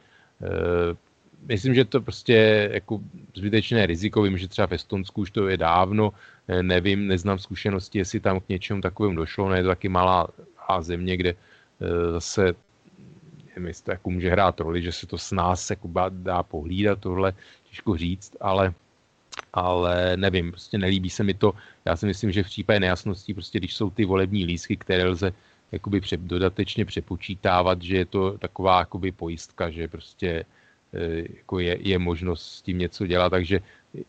myslím, že to prostě jako zbytečné riziko. Vím, že třeba v Estonsku už to je dávno, e, nevím, neznám zkušenosti, jestli tam k něčemu takovému došlo, ne je to taky malá země, kde zase to jako může hrát roli, že se to s nás jako dá pohlídat, tohle těžko říct, ale ale nevím, prostě nelíbí se mi to. Já si myslím, že v případě nejasností, prostě když jsou ty volební lístky, které lze jakoby pře, dodatečně přepočítávat, že je to taková jakoby pojistka, že prostě e, jako je, je možnost s tím něco dělat, takže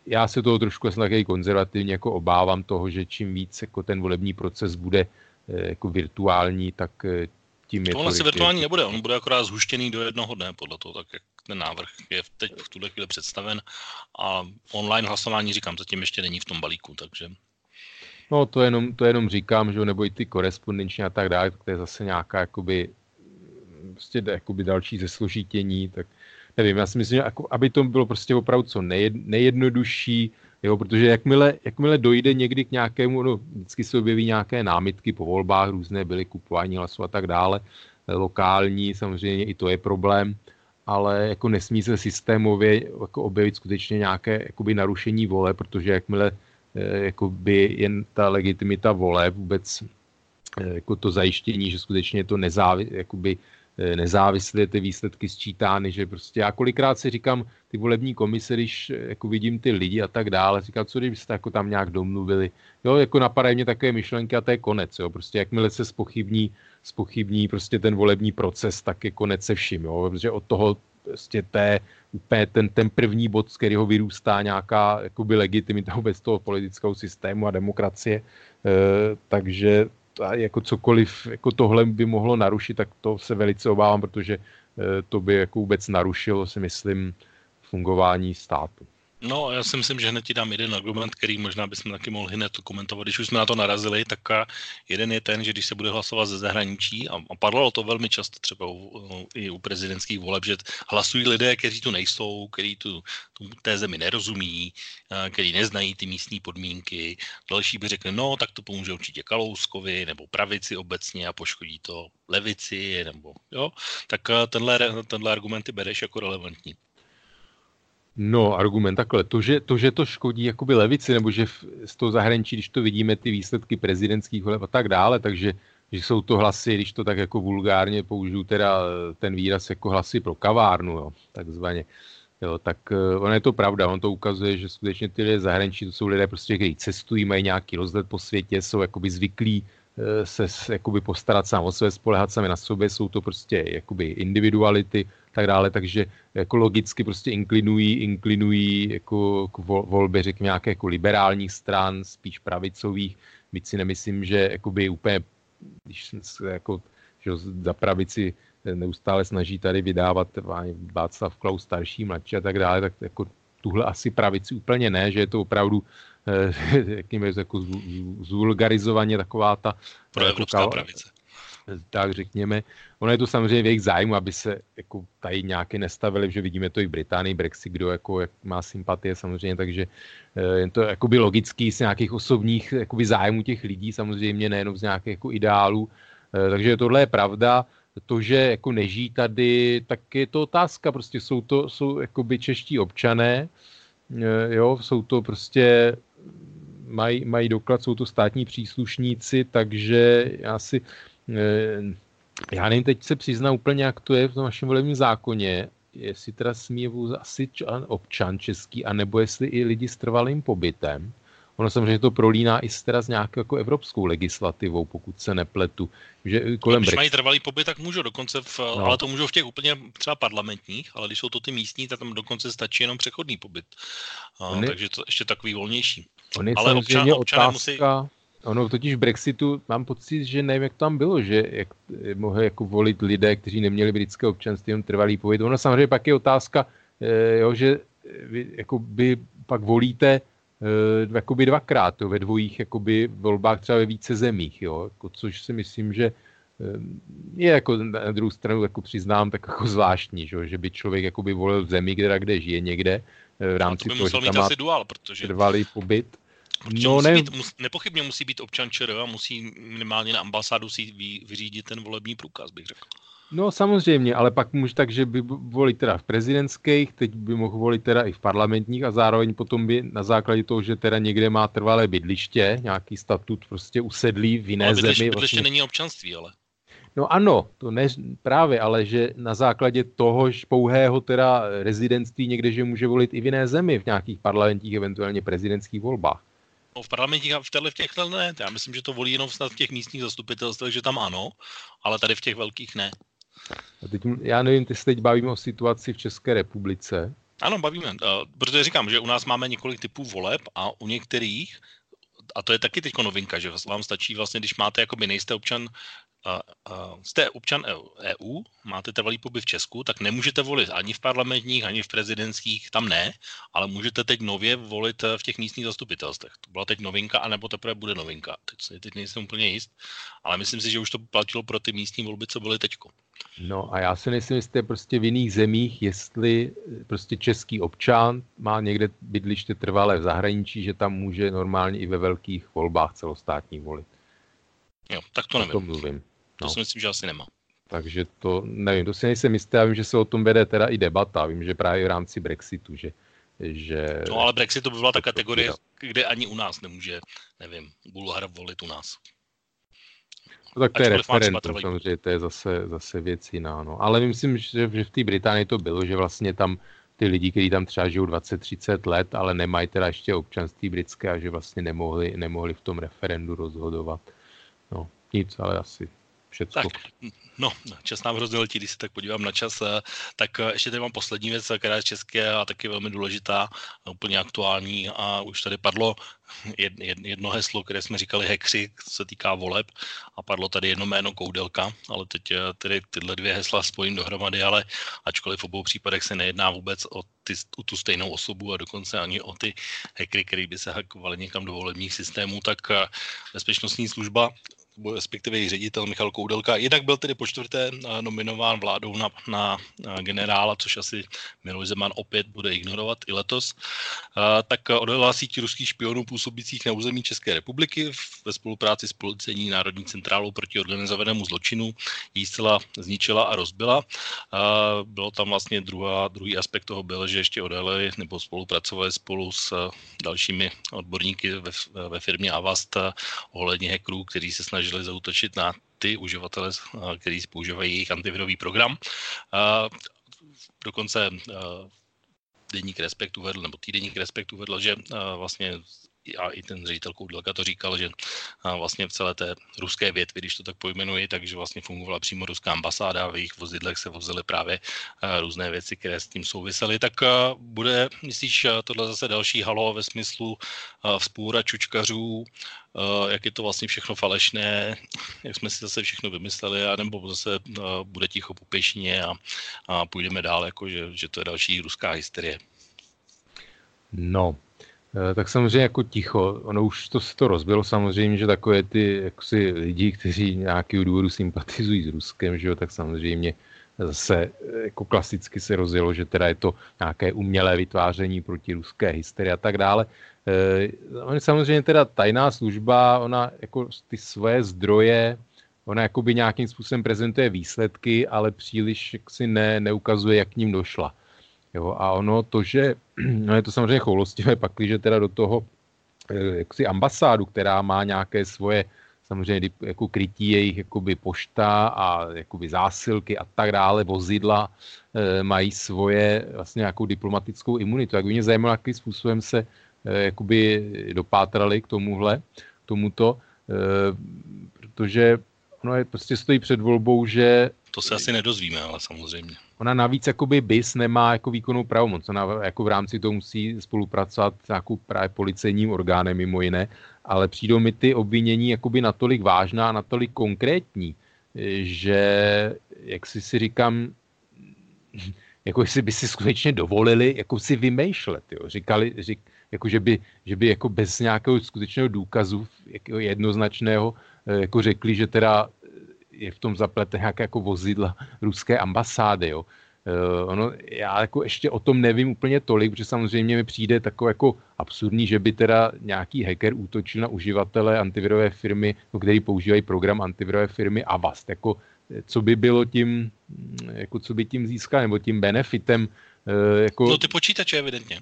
já se toho trošku jsem taky konzervativně jako obávám toho, že čím víc jako ten volební proces bude e, jako virtuální, tak e, tím je to... asi virtuální nebude, on bude akorát zhuštěný do jednoho dne podle toho, tak jak ten návrh je teď v tuhle chvíli představen. A online hlasování, říkám, zatím ještě není v tom balíku, takže No to jenom, to jenom říkám, že nebo i ty korespondenční a tak dále, to je zase nějaká jakoby, prostě jakoby další zesložitění, tak nevím, já si myslím, že jako, aby to bylo prostě opravdu co nejed, nejjednodušší, jo, protože jakmile, jakmile dojde někdy k nějakému, no, vždycky se objeví nějaké námitky po volbách, různé byly kupování hlasů a tak dále, lokální, samozřejmě i to je problém, ale jako nesmí se systémově jako objevit skutečně nějaké jakoby narušení vole, protože jakmile Eh, jakoby jen ta legitimita vole, vůbec eh, jako to zajištění, že skutečně je to nezávi, jakoby eh, nezávislé ty výsledky sčítány, že prostě já kolikrát si říkám, ty volební komise, když jako vidím ty lidi a tak dále, říkám, co kdybyste jako tam nějak domluvili, jo, jako napadají mě takové myšlenky a to je konec, jo, prostě jakmile se spochybní, spochybní prostě ten volební proces, tak je konec se vším, jo, protože od toho prostě té, úplně ten, ten první bod, z kterého vyrůstá nějaká jakoby legitimita vůbec toho politického systému a demokracie. E, takže jako cokoliv jako tohle by mohlo narušit, tak to se velice obávám, protože e, to by jako vůbec narušilo, si myslím, fungování státu. No, já si myslím, že hned ti dám jeden argument, který možná bychom taky mohli hned komentovat. Když už jsme na to narazili, tak jeden je ten, že když se bude hlasovat ze zahraničí, a, a padlo to velmi často třeba u, i u prezidentských voleb, že hlasují lidé, kteří tu nejsou, kteří tu, tu té zemi nerozumí, kteří neznají ty místní podmínky. Další by řekli, no, tak to pomůže určitě Kalouskovi nebo pravici obecně a poškodí to levici, nebo jo, tak tenhle, tenhle argumenty bereš jako relevantní. No, argument takhle. To, že to, že to škodí jakoby levici, nebo že v, z toho zahraničí, když to vidíme, ty výsledky prezidentských voleb a tak dále, takže že jsou to hlasy, když to tak jako vulgárně použiju teda ten výraz jako hlasy pro kavárnu, jo, takzvaně. Jo, tak uh, ono je to pravda, on to ukazuje, že skutečně ty lidé zahraničí, to jsou lidé prostě, kteří cestují, mají nějaký rozhled po světě, jsou jakoby zvyklí uh, se jakoby postarat sám o své, spolehat sami na sobě, jsou to prostě jakoby individuality, tak dále, takže jako logicky prostě inklinují, inklinují jako k volbě, řekněme, nějaké jako liberálních stran, spíš pravicových, byť si nemyslím, že jakoby úplně, když se jako, že za pravici neustále snaží tady vydávat Václav Klaus starší, mladší a tak dále, tak jako tuhle asi pravici úplně ne, že je to opravdu eh, řekněme, jako zvulgarizovaně taková ta... Pro evropská jako, pravice tak řekněme. Ono je to samozřejmě v jejich zájmu, aby se jako tady nějaké nestavili, že vidíme to i v Británii, Brexit, kdo jako, jak má sympatie samozřejmě, takže eh, je to jakoby logický z nějakých osobních jakoby zájmů těch lidí, samozřejmě nejenom z nějakých jako ideálů, eh, takže tohle je pravda. To, že jako nežijí tady, tak je to otázka, prostě jsou to jsou jakoby čeští občané, eh, jo, jsou to prostě mají, mají doklad, jsou to státní příslušníci, takže já si, já nevím, teď se přiznám úplně, jak to je v tom našem volebním zákoně, jestli teda smí asi občan český, anebo jestli i lidi s trvalým pobytem. Ono samozřejmě to prolíná i s, teda s nějakou jako evropskou legislativou, pokud se nepletu. Že kolem když mají trvalý pobyt, tak můžou dokonce, v, no. ale to můžou v těch úplně třeba parlamentních, ale když jsou to ty místní, tak tam dokonce stačí jenom přechodný pobyt. A, je, takže to ještě takový volnější. On je ale občan, otázka, musí ono totiž v Brexitu mám pocit, že nevím, jak tam bylo, že jak, mohli jako volit lidé, kteří neměli britské občanství, jen trvalý pobyt. Ono samozřejmě pak je otázka, eh, jo, že vy jakoby pak volíte eh, jakoby dvakrát jo, ve dvojích jakoby volbách třeba ve více zemích, jo, jako, což si myslím, že eh, je jako na druhou stranu jako přiznám tak jako zvláštní, že, že by člověk jakoby volil v zemi, kde, kde žije někde v rámci toho, že tam má dual, protože... trvalý pobyt no, musí ne... být, mus, nepochybně musí být občan ČR a musí minimálně na ambasádu si vy, vyřídit ten volební průkaz, bych řekl. No samozřejmě, ale pak může tak, že by volit teda v prezidentských, teď by mohl volit teda i v parlamentních a zároveň potom by na základě toho, že teda někde má trvalé bydliště, nějaký statut prostě usedlý v jiné ale bydliště, zemi. Bydliště vlastně... není občanství, ale. No ano, to ne, právě, ale že na základě toho pouhého teda rezidentství někde, že může volit i v jiné zemi, v nějakých parlamentních, eventuálně prezidentských volbách. No, v parlamentních a v, těchto v těch ne. Já myslím, že to volí jenom snad v těch místních zastupitelstvech, že tam ano, ale tady v těch velkých ne. A teď, já nevím, ty se teď bavíme o situaci v České republice. Ano, bavíme. Uh, protože říkám, že u nás máme několik typů voleb a u některých, a to je taky teď novinka, že vám stačí vlastně, když máte, jakoby nejste občan jste občan EU, máte trvalý pobyt v Česku, tak nemůžete volit ani v parlamentních, ani v prezidentských, tam ne, ale můžete teď nově volit v těch místních zastupitelstvech. To byla teď novinka, anebo teprve bude novinka. Teď, teď nejsem úplně jist, ale myslím si, že už to platilo pro ty místní volby, co byly teďko. No a já si nejsem jistý prostě v jiných zemích, jestli eh, prostě český občan má někde bydliště trvalé v zahraničí, že tam může normálně i ve velkých volbách celostátních volit. Jo, tak to nevím. O tom mluvím. To no. si myslím, že asi nemá. Takže to nevím, to si nejsem jistý, já vím, že se o tom vede teda i debata, vím, že právě v rámci Brexitu, že, že... No ale Brexit to by byla ta kategorie, kde ani u nás nemůže, nevím, Bulhar volit u nás. No, tak to je referendum, samozřejmě, to je zase, zase věc jiná. No. Ale myslím, že, že v té Británii to bylo, že vlastně tam ty lidi, kteří tam třeba žijou 20-30 let, ale nemají teda ještě občanství britské a že vlastně nemohli, nemohli v tom referendu rozhodovat. No, nic, ale asi všecko. Tak, no, čas nám hrozně letí, když se tak podívám na čas, eh, tak eh, ještě tady mám poslední věc, která je české a taky velmi důležitá, úplně aktuální a už tady padlo jedno heslo, které jsme říkali hekři, co se týká voleb a padlo tady jedno jméno Koudelka, ale teď eh, tedy tyhle dvě hesla spojím dohromady, ale ačkoliv v obou případech se nejedná vůbec o, ty, o tu stejnou osobu a dokonce ani o ty hekry, které by se hakovali někam do volebních systémů, tak bezpečnostní služba respektive její ředitel Michal Koudelka. Jednak byl tedy po čtvrté eh, nominován vládou na, na generála, což asi Miloš Zeman opět bude ignorovat i letos. Eh, tak odhalila síť ruských špionů působících na území České republiky ve spolupráci s policejní národní centrálou proti organizovanému zločinu. Jí zcela zničila a rozbila. Eh, bylo tam vlastně druhá, druhý aspekt toho byl, že ještě odhalili nebo spolupracovali spolu s dalšími odborníky ve, ve firmě Avast ohledně hackerů, kteří se snažili snažili zautočit na ty uživatele, kteří používají jejich antivirový program. Dokonce deník Respekt uvedl, nebo týdeník Respekt uvedl, že vlastně a i ten ředitel Koudlaka to říkal, že vlastně v celé té ruské větvi, když to tak pojmenuji, takže vlastně fungovala přímo ruská ambasáda, v jejich vozidlech se vozily právě různé věci, které s tím souvisely, tak bude, myslíš, tohle zase další halo ve smyslu vzpůra čučkařů, jak je to vlastně všechno falešné, jak jsme si zase všechno vymysleli, anebo zase bude ticho po pěšině a, a půjdeme dál, jako že, že to je další ruská hysterie. No, tak samozřejmě jako ticho. Ono už to se to rozbilo samozřejmě, že takové ty jaksi lidi, kteří nějaký důvodu sympatizují s Ruskem, že jo, tak samozřejmě zase eh, jako klasicky se rozjelo, že teda je to nějaké umělé vytváření proti ruské hysterii a tak dále. E, samozřejmě teda tajná služba, ona jako ty svoje zdroje, ona jakoby nějakým způsobem prezentuje výsledky, ale příliš si ne, neukazuje, jak k ním došla. Jo, a ono to, že no je to samozřejmě choulostivé, pak, že teda do toho eh, jaksi ambasádu, která má nějaké svoje samozřejmě jako krytí jejich jakoby pošta a jakoby zásilky a tak dále, vozidla, e, mají svoje vlastně nějakou diplomatickou imunitu. Tak by mě zajímalo, jakým způsobem se e, jakoby dopátrali k tomuhle, k tomuto, e, protože ono je, prostě stojí před volbou, že... To se asi nedozvíme, ale samozřejmě. Ona navíc jakoby BIS nemá jako výkonnou pravomoc. Ona jako v rámci toho musí spolupracovat s nějakou právě policejním orgánem mimo jiné. ale přijdou mi ty obvinění jakoby natolik vážná, natolik konkrétní, že jak si si říkám, jako jestli by si skutečně dovolili jako si vymýšlet, jo. Říkali, řík, jako že by, že by jako bez nějakého skutečného důkazu jako jednoznačného jako řekli, že teda je v tom zaplete nějaké jako vozidla ruské ambasády, jo. Uh, ono, já jako ještě o tom nevím úplně tolik, protože samozřejmě mi přijde takové jako absurdní, že by teda nějaký hacker útočil na uživatele antivirové firmy, no, který používají program antivirové firmy Avast. Jako, co by bylo tím, jako co by tím získal, nebo tím benefitem. Uh, jako... No ty počítače evidentně.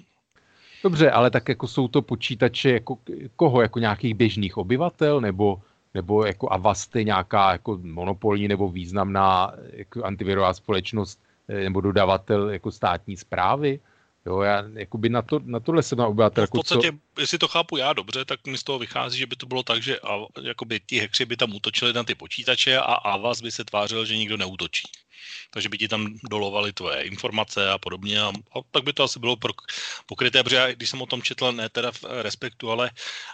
Dobře, ale tak jako jsou to počítače jako koho? Jako nějakých běžných obyvatel nebo nebo jako Avasty nějaká jako monopolní nebo významná jako antivirová společnost eh, nebo dodavatel jako státní zprávy. Jo, já jakoby na, to, na tohle jsem na obyvatel. V podstatě, co... jestli to chápu já dobře, tak mi z toho vychází, že by to bylo tak, že a, jakoby ti hekři by tam útočili na ty počítače a Avas by se tvářil, že nikdo neútočí takže by ti tam dolovali tvoje informace a podobně. A, a tak by to asi bylo pokryté, protože já, když jsem o tom četl, ne teda v Respektu, ale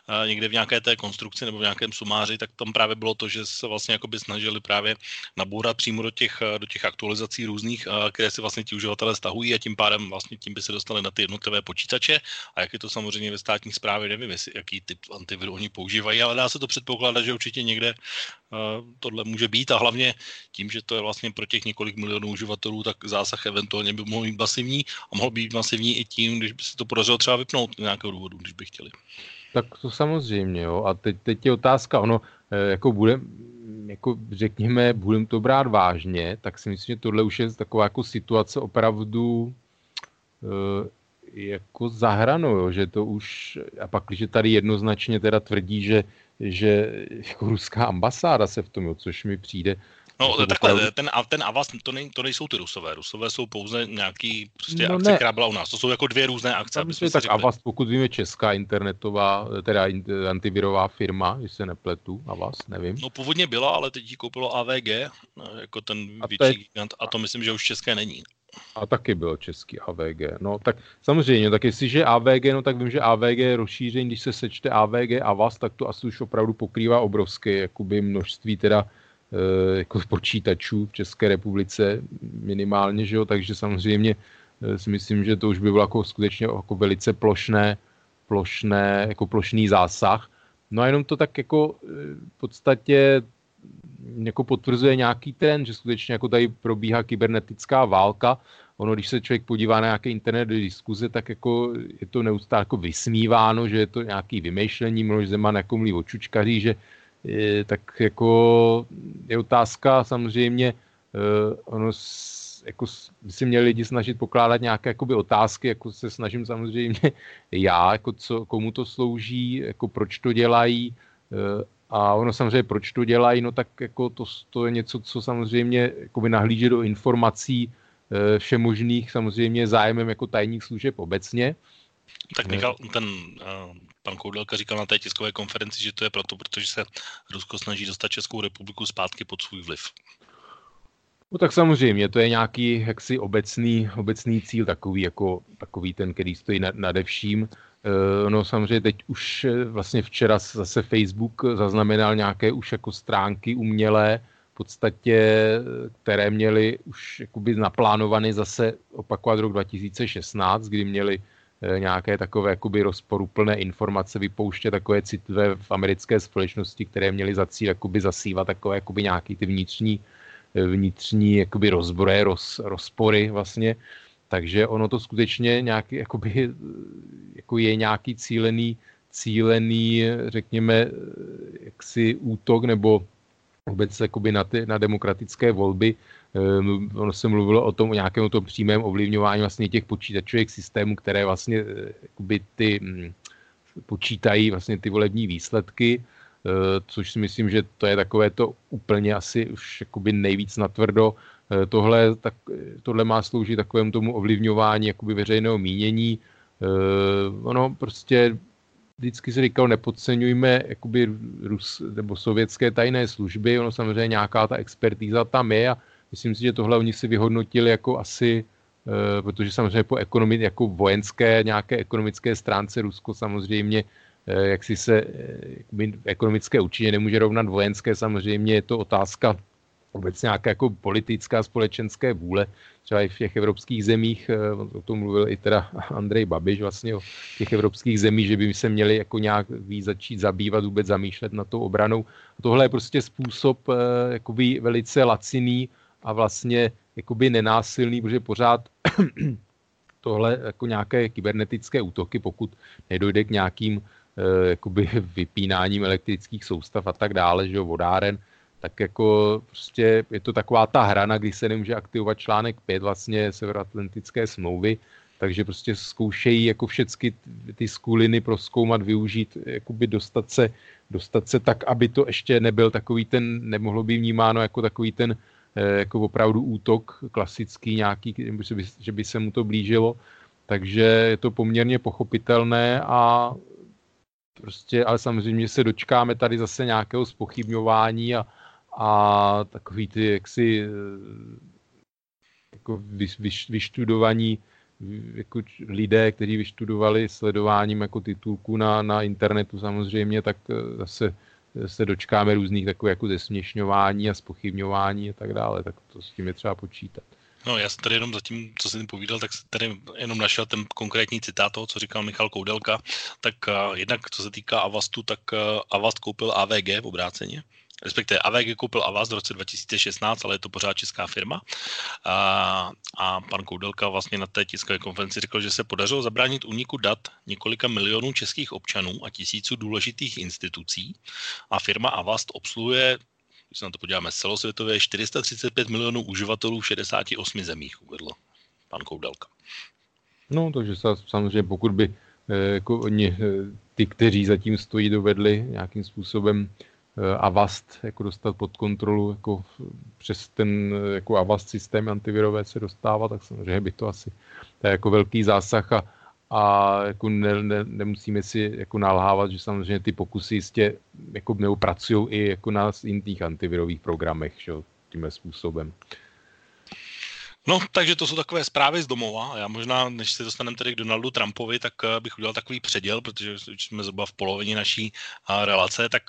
a, někde v nějaké té konstrukci nebo v nějakém sumáři, tak tam právě bylo to, že se vlastně jakoby snažili právě nabourat přímo do těch, do těch aktualizací různých, a, které si vlastně ti uživatelé stahují a tím pádem vlastně tím by se dostali na ty jednotlivé počítače. A jak je to samozřejmě ve státní správě, nevím, jestli, jaký typ antiviru oni používají, ale dá se to předpokládat, že určitě někde tohle může být. A hlavně tím, že to je vlastně pro těch několik milionů uživatelů, tak zásah eventuálně by mohl být masivní a mohl být masivní i tím, když by se to podařilo třeba vypnout z nějakého důvodu, když by chtěli. Tak to samozřejmě, jo. A teď, teď je otázka, ono, eh, jako bude, jako řekněme, budeme to brát vážně, tak si myslím, že tohle už je taková jako situace opravdu e, jako zahranou, jo, že to už, a pak, když tady jednoznačně teda tvrdí, že že jako ruská ambasáda se v tom, jo, což mi přijde. No jako takhle, ten, ten Avas, to, ne, to nejsou ty Rusové. Rusové jsou pouze nějaký prostě no akce, ne. která byla u nás. To jsou jako dvě různé akce. Myslím, tak řekli. Avas, pokud víme, česká internetová, teda antivirová firma, když se nepletu, Avas, nevím. No původně byla, ale teď ji koupilo AVG, jako ten větší gigant, a to myslím, že už české není. A taky bylo český AVG. No tak samozřejmě, tak jestliže AVG, no tak vím, že AVG je rozšíření, když se sečte AVG a vás, tak to asi už opravdu pokrývá obrovské jakoby množství teda jako počítačů v České republice minimálně, že jo, takže samozřejmě e, si myslím, že to už by bylo jako skutečně jako velice plošné, plošné, jako plošný zásah. No a jenom to tak jako e, v podstatě jako potvrzuje nějaký trend, že skutečně jako tady probíhá kybernetická válka. Ono, když se člověk podívá na nějaké internet diskuze, tak jako je to neustále jako vysmíváno, že je to nějaký vymýšlení, Miloš Zeman jako mluví o čučkaří, že je, tak jako je otázka samozřejmě, uh, ono jako by si měli lidi snažit pokládat nějaké jakoby, otázky, jako se snažím samozřejmě já, jako co, komu to slouží, jako proč to dělají, uh, a ono samozřejmě, proč to dělají, no tak jako to, to je něco, co samozřejmě jakoby nahlíže do informací e, všemožných, samozřejmě zájemem jako tajných služeb obecně. Tak Michal, ten uh, pan Koudelka říkal na té tiskové konferenci, že to je proto, protože se Rusko snaží dostat Českou republiku zpátky pod svůj vliv. No tak samozřejmě, to je nějaký jaksi obecný, obecný cíl, takový, jako, takový ten, který stojí nad, nade vším. Eh, no samozřejmě teď už eh, vlastně včera zase Facebook zaznamenal nějaké už jako stránky umělé, v podstatě, které měly už jakoby naplánované zase opakovat rok 2016, kdy měli eh, nějaké takové jakoby rozporuplné informace vypouštět takové citlivé v americké společnosti, které měly za cíl jakoby zasívat takové jakoby nějaký ty vnitřní, vnitřní jakoby rozbroje, roz, rozpory vlastně. Takže ono to skutečně nějaký, jakoby, jako je nějaký cílený, cílený, řekněme, jaksi útok nebo vůbec jakoby na, ty, na demokratické volby. Um, ono se mluvilo o tom, o nějakém tom přímém ovlivňování vlastně těch počítačových systémů, které vlastně eh, jakoby ty um, počítají vlastně ty volební výsledky, uh, což si myslím, že to je takové to úplně asi už jakoby nejvíc natvrdo Eh, tohle, tak, tohle má sloužit takovému tomu ovlivňování jakoby veřejného mínění. Eh, ono prostě vždycky se říkal, nepodceňujme jakoby Rus, nebo sovětské tajné služby, ono samozřejmě nějaká ta expertíza tam je a myslím si, že tohle oni si vyhodnotili jako asi, eh, protože samozřejmě po ekonomi, jako vojenské, nějaké ekonomické stránce Rusko samozřejmě jak si se ekonomické určitě nemůže rovnat vojenské, samozřejmě je to otázka vůbec nějaká jako politická, společenské vůle, třeba i v těch evropských zemích, eh, o tom mluvil i teda Andrej Babiš vlastně o těch evropských zemích, že by se měli jako nějak víc začít zabývat, vůbec zamýšlet na tou obranou. A tohle je prostě způsob eh, jakoby velice laciný a vlastně jakoby nenásilný, protože pořád tohle jako nějaké kybernetické útoky, pokud nedojde k nějakým eh, jakoby vypínáním elektrických soustav a tak dále, že jo, vodáren, tak jako prostě je to taková ta hrana, kdy se nemůže aktivovat článek 5 vlastně Severoatlantické smlouvy, takže prostě zkoušejí jako všechny ty skuliny proskoumat, využít, jakoby dostat se, dostat se tak, aby to ještě nebyl takový ten, nemohlo by vnímáno jako takový ten jako opravdu útok klasický nějaký, že by, se mu to blížilo. Takže je to poměrně pochopitelné a prostě, ale samozřejmě se dočkáme tady zase nějakého spochybňování a, a takový ty jaksi eh, jako vyš, vyš, vyštudovaní jako lidé, kteří vyštudovali sledováním jako titulků na, na internetu samozřejmě, tak eh, zase se dočkáme různých takových jako zesměšňování a spochybňování a tak dále, tak to s tím je třeba počítat. No, já jsem tady jenom zatím, co jsem povídal, tak tady jenom našel ten konkrétní citát toho, co říkal Michal Koudelka. Tak uh, jednak, co se týká Avastu, tak uh, Avast koupil AVG v obráceně, respektive AVG koupil Avast v roce 2016, ale je to pořád česká firma. A, a pan Koudelka vlastně na té tiskové konferenci řekl, že se podařilo zabránit úniku dat několika milionů českých občanů a tisíců důležitých institucí a firma Avast obsluhuje když se na to podíváme celosvětově, 435 milionů uživatelů v 68 zemích, uvedl pan Koudelka. No, takže samozřejmě pokud by eh, jako oni, eh, ty, kteří zatím stojí, dovedli nějakým způsobem eh, Avast jako dostat pod kontrolu jako přes ten jako Avast systém antivirové se dostává, tak samozřejmě by to asi to je jako velký zásah a a jako ne, ne, nemusíme si jako nalhávat, že samozřejmě ty pokusy jistě jako pracují i jako na jiných antivirových programech, že, tímhle způsobem. No, takže to jsou takové zprávy z domova. Já možná, než se dostaneme tedy k Donaldu Trumpovi, tak eh, bych udělal takový předěl, protože jsme zhruba v polovině naší eh, relace, tak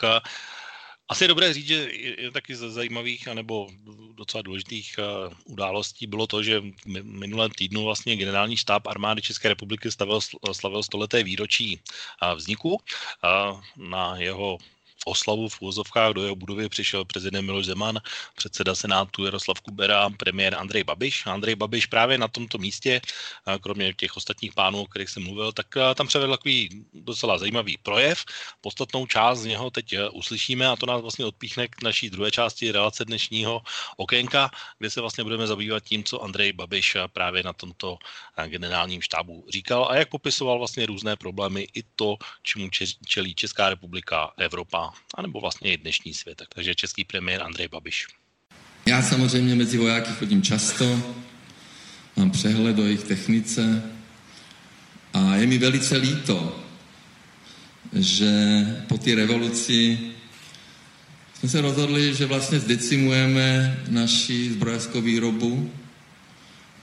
asi je dobré říct, že je taky ze zajímavých anebo docela důležitých uh, událostí bylo to, že minulém týdnu vlastně generální štáb armády České republiky slavil, slavil stoleté výročí uh, vzniku. Uh, na jeho oslavu v úvozovkách do jeho budovy přišel prezident Miloš Zeman, předseda Senátu Jaroslav Kubera, premiér Andrej Babiš. Andrej Babiš právě na tomto místě, kromě těch ostatních pánů, o kterých jsem mluvil, tak tam převedl takový docela zajímavý projev. Podstatnou část z něho teď e, uslyšíme a to nás vlastně odpíchne k naší druhé části relace dnešního okénka, kde se vlastně budeme zabývat tím, co Andrej Babiš právě na tomto generálním štábu říkal a jak popisoval vlastně různé problémy i to, čemu čelí Česká republika, Evropa anebo vlastně i dnešní svět. Takže český premiér Andrej Babiš. Já samozřejmě mezi vojáky chodím často, mám přehled o jejich technice a je mi velice líto, že po té revoluci jsme se rozhodli, že vlastně zdecimujeme naši zbrojařskou výrobu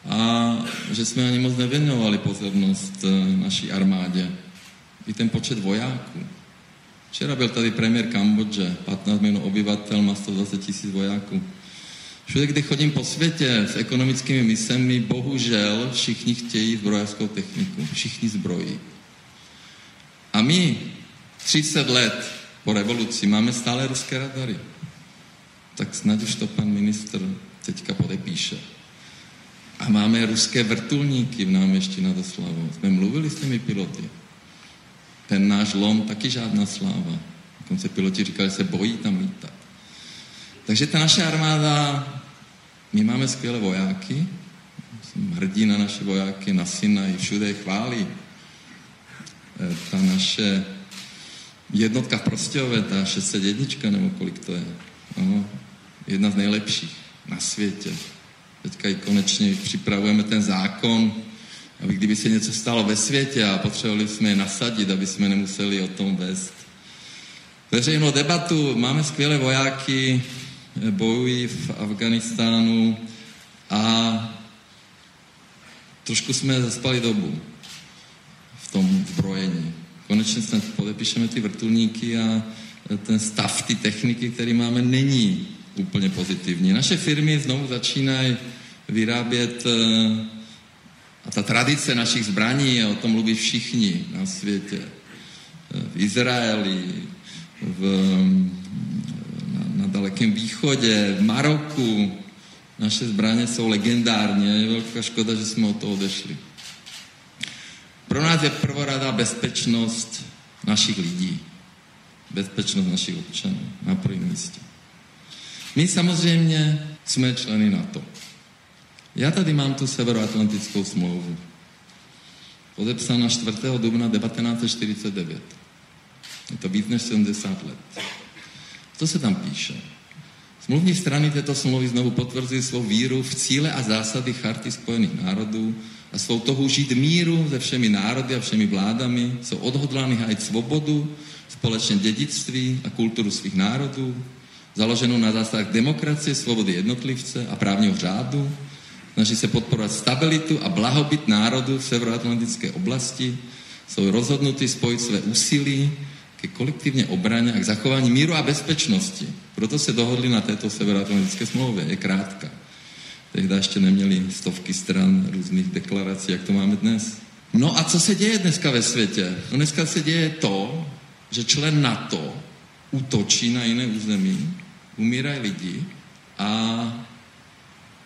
a že jsme ani moc nevěnovali pozornost eh, naší armádě. I ten počet vojáků. Včera byl tady premiér Kambodže, 15 milionů obyvatel, má 120 tisíc vojáků. Všude, kde chodím po světě s ekonomickými misemi, bohužel všichni chtějí zbrojařskou techniku. Všichni zbrojí. A my 30 let po revoluci máme stále ruské radary. Tak snad už to pan ministr teďka podepíše. A máme ruské vrtulníky v náměstí nad Oslavou. Jsme mluvili s těmi piloty ten náš lom taky žádná sláva. Dokonce piloti říkali, že se bojí tam lítat. Takže ta naše armáda, my máme skvělé vojáky, jsem hrdí na naše vojáky, na syna i všude je chválí. E, ta naše jednotka v Prostějové, ta 601, nebo kolik to je, no, jedna z nejlepších na světě. Teďka i konečně připravujeme ten zákon, aby kdyby se něco stalo ve světě a potřebovali jsme je nasadit, aby jsme nemuseli o tom vést veřejnou debatu. Máme skvělé vojáky, eh, bojují v Afganistánu a trošku jsme zaspali dobu v tom zbrojení. konečně snad podepíšeme ty vrtulníky a ten stav ty techniky, který máme, není úplně pozitivní. Naše firmy znovu začínají vyrábět eh, a ta tradice našich zbraní, o tom mluví všichni na světě, v Izraeli, v, na, na Dalekém východě, v Maroku, naše zbraně jsou legendární a je velká škoda, že jsme od toho odešli. Pro nás je prvoradá bezpečnost našich lidí, bezpečnost našich občanů na prvním místě. My samozřejmě jsme členy NATO. Já tady mám tu severoatlantickou smlouvu. Podepsána 4. dubna 1949. Je to víc než 70 let. Co se tam píše? Smluvní strany této smlouvy znovu potvrzují svou víru v cíle a zásady Charty Spojených národů a svou touhu žít míru se všemi národy a všemi vládami, jsou odhodlány hájit svobodu, společné dědictví a kulturu svých národů, založenou na zásadách demokracie, svobody jednotlivce a právního řádu, snaží se podporovat stabilitu a blahobyt národu v severoatlantické oblasti, jsou rozhodnutí spojit své úsilí ke kolektivně obraně a k zachování míru a bezpečnosti. Proto se dohodli na této severoatlantické smlouvě. Je krátká. Tehdy ještě neměli stovky stran různých deklarací, jak to máme dnes. No a co se děje dneska ve světě? No dneska se děje to, že člen NATO útočí na jiné území, umírají lidi a,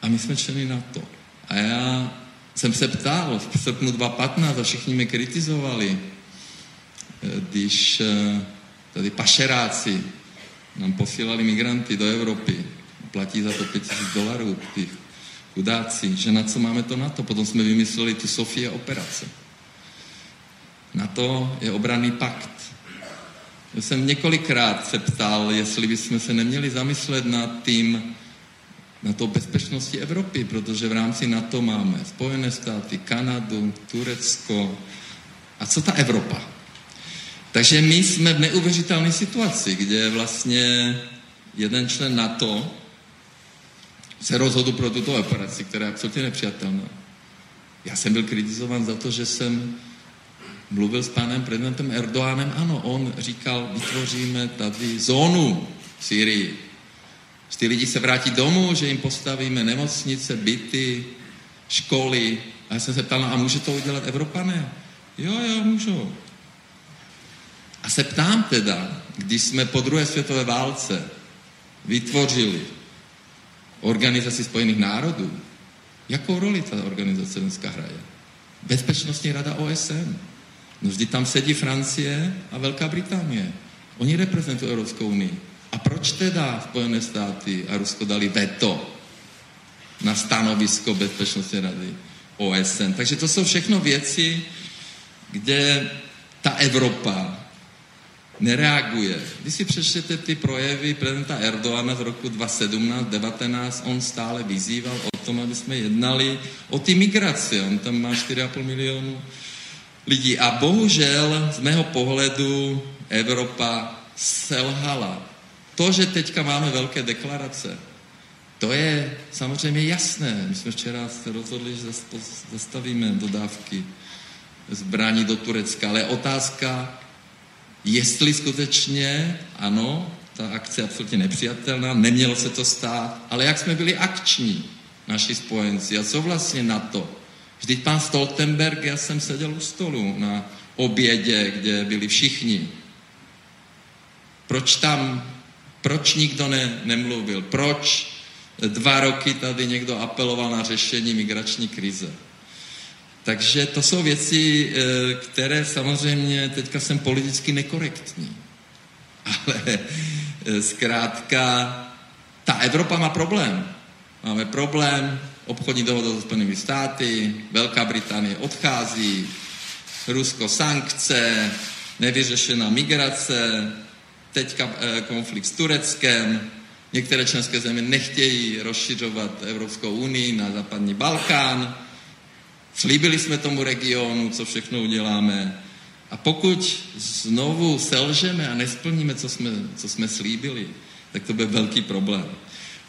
a my jsme členy NATO. A já jsem se ptal v srpnu 2015 a všichni mě kritizovali, když eh, tady pašeráci nám posílali migranty do Evropy, platí za to 5000 dolarů, ty chudáci, že na co máme to na to? Potom jsme vymysleli tu Sofie operace. Na to je obranný pakt. Já jsem několikrát se ptal, jestli bychom se neměli zamyslet nad tím, na to bezpečnosti Evropy, protože v rámci NATO máme Spojené státy, Kanadu, Turecko. A co ta Evropa? Takže my jsme v neuvěřitelné situaci, kde vlastně jeden člen NATO se rozhodl pro tuto operaci, která je absolutně nepřijatelná. Já jsem byl kritizován za to, že jsem mluvil s panem prezidentem Erdoánem. Ano, on říkal, vytvoříme tady zónu v Syrii. Že ty lidi se vrátí domů, že jim postavíme nemocnice, byty, školy. A já jsem se ptal, no a může to udělat Evropané? Jo, jo, můžou. A se ptám teda, když jsme po druhé světové válce vytvořili Organizaci spojených národů, jakou roli ta organizace dneska hraje? Bezpečnostní rada OSN. No vždy tam sedí Francie a Velká Británie. Oni reprezentují Evropskou unii. A proč teda Spojené státy a Rusko dali veto na stanovisko Bezpečnostní rady OSN? Takže to jsou všechno věci, kde ta Evropa nereaguje. Když si přečtete ty projevy prezidenta Erdoana z roku 2017-19, on stále vyzýval o tom, aby jsme jednali o ty migraci. On tam má 4,5 milionu lidí. A bohužel z mého pohledu Evropa selhala. To, že teďka máme velké deklarace, to je samozřejmě jasné. My jsme včera se rozhodli, že zastavíme dodávky zbraní do Turecka, ale otázka, jestli skutečně, ano, ta akce je absolutně nepřijatelná, nemělo se to stát, ale jak jsme byli akční, naši spojenci, a co vlastně na to? Vždyť pan Stoltenberg, já jsem seděl u stolu na obědě, kde byli všichni. Proč tam, proč nikdo ne, nemluvil? Proč dva roky tady někdo apeloval na řešení migrační krize? Takže to jsou věci, eh, které samozřejmě teďka jsem politicky nekorektní. Ale eh, zkrátka, ta Evropa má problém. Máme problém, obchodní dohoda se Spojenými státy, Velká Británie odchází, Rusko sankce, nevyřešená migrace, teďka eh, konflikt s Tureckem, některé členské země nechtějí rozšiřovat Evropskou unii na západní Balkán, Slíbili jsme tomu regionu, co všechno uděláme. A pokud znovu selžeme a nesplníme, co jsme, co jsme slíbili, tak to bude velký problém.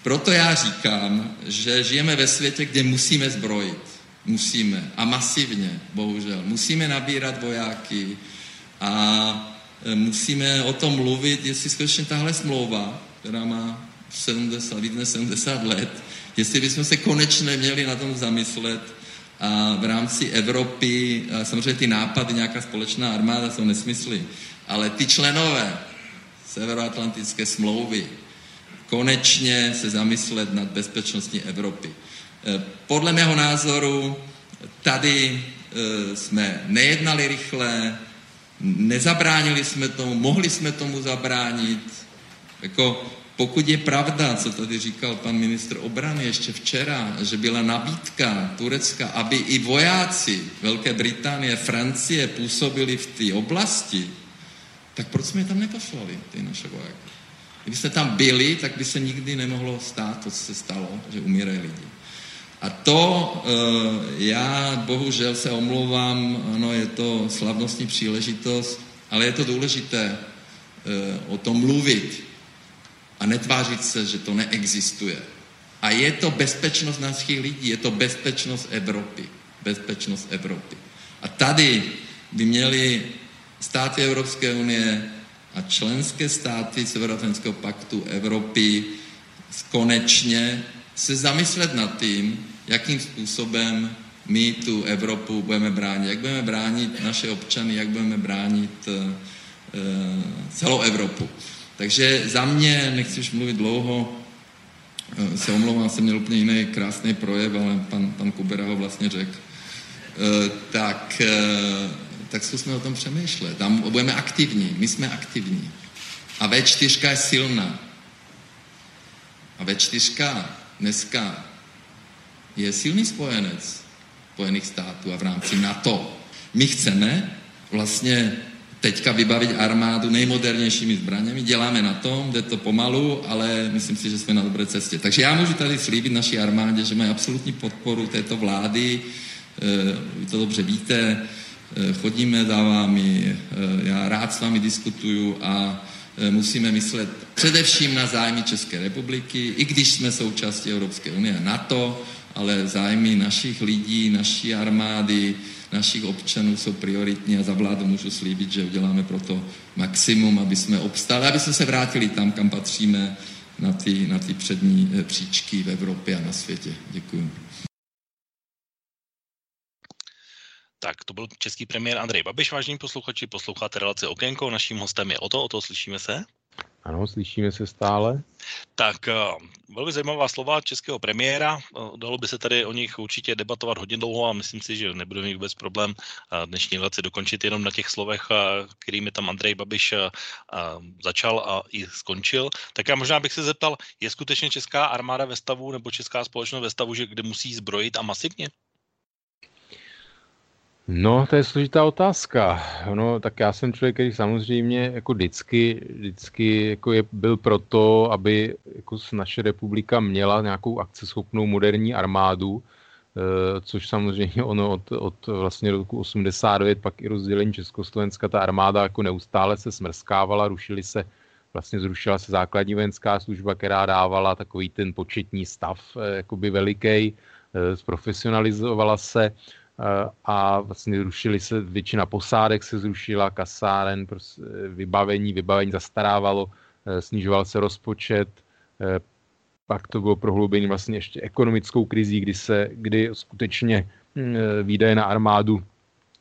Proto já říkám, že žijeme ve světě, kde musíme zbrojit. Musíme. A masivně, bohužel. Musíme nabírat vojáky A musíme o tom mluvit, jestli skutečně tahle smlouva, která má 70, víc než 70 let, jestli bychom se konečně měli na tom zamyslet a v rámci Evropy, samozřejmě ty nápady, nějaká společná armáda jsou nesmysly, ale ty členové Severoatlantické smlouvy konečně se zamyslet nad bezpečností Evropy. E, podle mého názoru tady e, jsme nejednali rychle, nezabránili jsme tomu, mohli jsme tomu zabránit. Jako pokud je pravda, co tady říkal pan ministr obrany ještě včera, že byla nabídka Turecka, aby i vojáci Velké Británie, Francie působili v té oblasti, tak proč jsme je tam neposlali, ty naše vojáky? Kdyby jsme tam byli, tak by se nikdy nemohlo stát to, co se stalo, že umírají lidi. A to eh, já bohužel se omlouvám, ano, je to slavnostní příležitost, ale je to důležité eh, o tom mluvit, a netvářit se, že to neexistuje. A je to bezpečnost našich lidí, je to bezpečnost Evropy. Bezpečnost Evropy. A tady by měly státy Evropské unie a členské státy Severoatlantického paktu Evropy konečně se zamyslet nad tím, jakým způsobem my tu Evropu budeme bránit, jak budeme bránit naše občany, jak budeme bránit uh, celou Evropu. Takže za mě, nechci už mluvit dlouho, eh, se omlouvám, jsem měl úplně jiný krásný projev, ale pan, pan Kubera ho vlastně řekl. Eh, tak, eh, tak zkusme o tom přemýšlet. Tam budeme aktivní, my jsme aktivní. A V4 je silná. A V4 dneska je silný spojenec Spojených států a v rámci NATO. My chceme vlastně teďka vybavit armádu nejmodernějšími zbraněmi. Děláme na tom, jde to pomalu, ale myslím si, že jsme na dobré cestě. Takže já můžu tady slíbit naší armádě, že mají absolutní podporu této vlády. Eh, vy to dobře víte, eh, chodíme za vámi, eh, já rád s vámi diskutuju a musíme myslet především na zájmy České republiky, i když jsme součástí Evropské unie a NATO, ale zájmy našich lidí, naší armády, našich občanů jsou prioritní a za vládu můžu slíbit, že uděláme pro to maximum, aby jsme obstáli, aby jsme se vrátili tam, kam patříme, na ty, na ty přední eh, příčky v Evropě a na světě. Děkuji. Tak, to byl český premiér Andrej Babiš, vážení posluchači, posloucháte relaci Okénko, naším hostem je Oto, Oto, slyšíme se? Ano, slyšíme se stále. Tak eh, velmi zajímavá slova českého premiéra. Eh, dalo by se tady o nich určitě debatovat hodně dlouho a myslím si, že nebude mít vůbec problém eh, dnešní relaci dokončit jenom na těch slovech, kterými tam Andrej Babiš začal a i skončil. Tak já možná bych se zeptal, je skutečně česká armáda ve stavu nebo česká společnost ve stavu, že kde musí zbrojit a masivně? No, to je složitá otázka. No, tak já jsem člověk, který samozřejmě jako vždycky, vždycky jako je, byl proto, aby jako naše republika měla nějakou akceschopnou moderní armádu, e, což samozřejmě ono od, od vlastně roku 89, pak i rozdělení Československa, ta armáda jako neustále se smrskávala, rušily se, vlastně zrušila se základní vojenská služba, která dávala takový ten početní stav, e, jakoby veliký, e, zprofesionalizovala se, a vlastně rušili se, většina posádek se zrušila, kasáren, prostě vybavení, vybavení zastarávalo, e, snižoval se rozpočet, e, pak to bylo prohloubení vlastně ještě ekonomickou krizí, kdy se, kdy skutečně hm, výdaje na armádu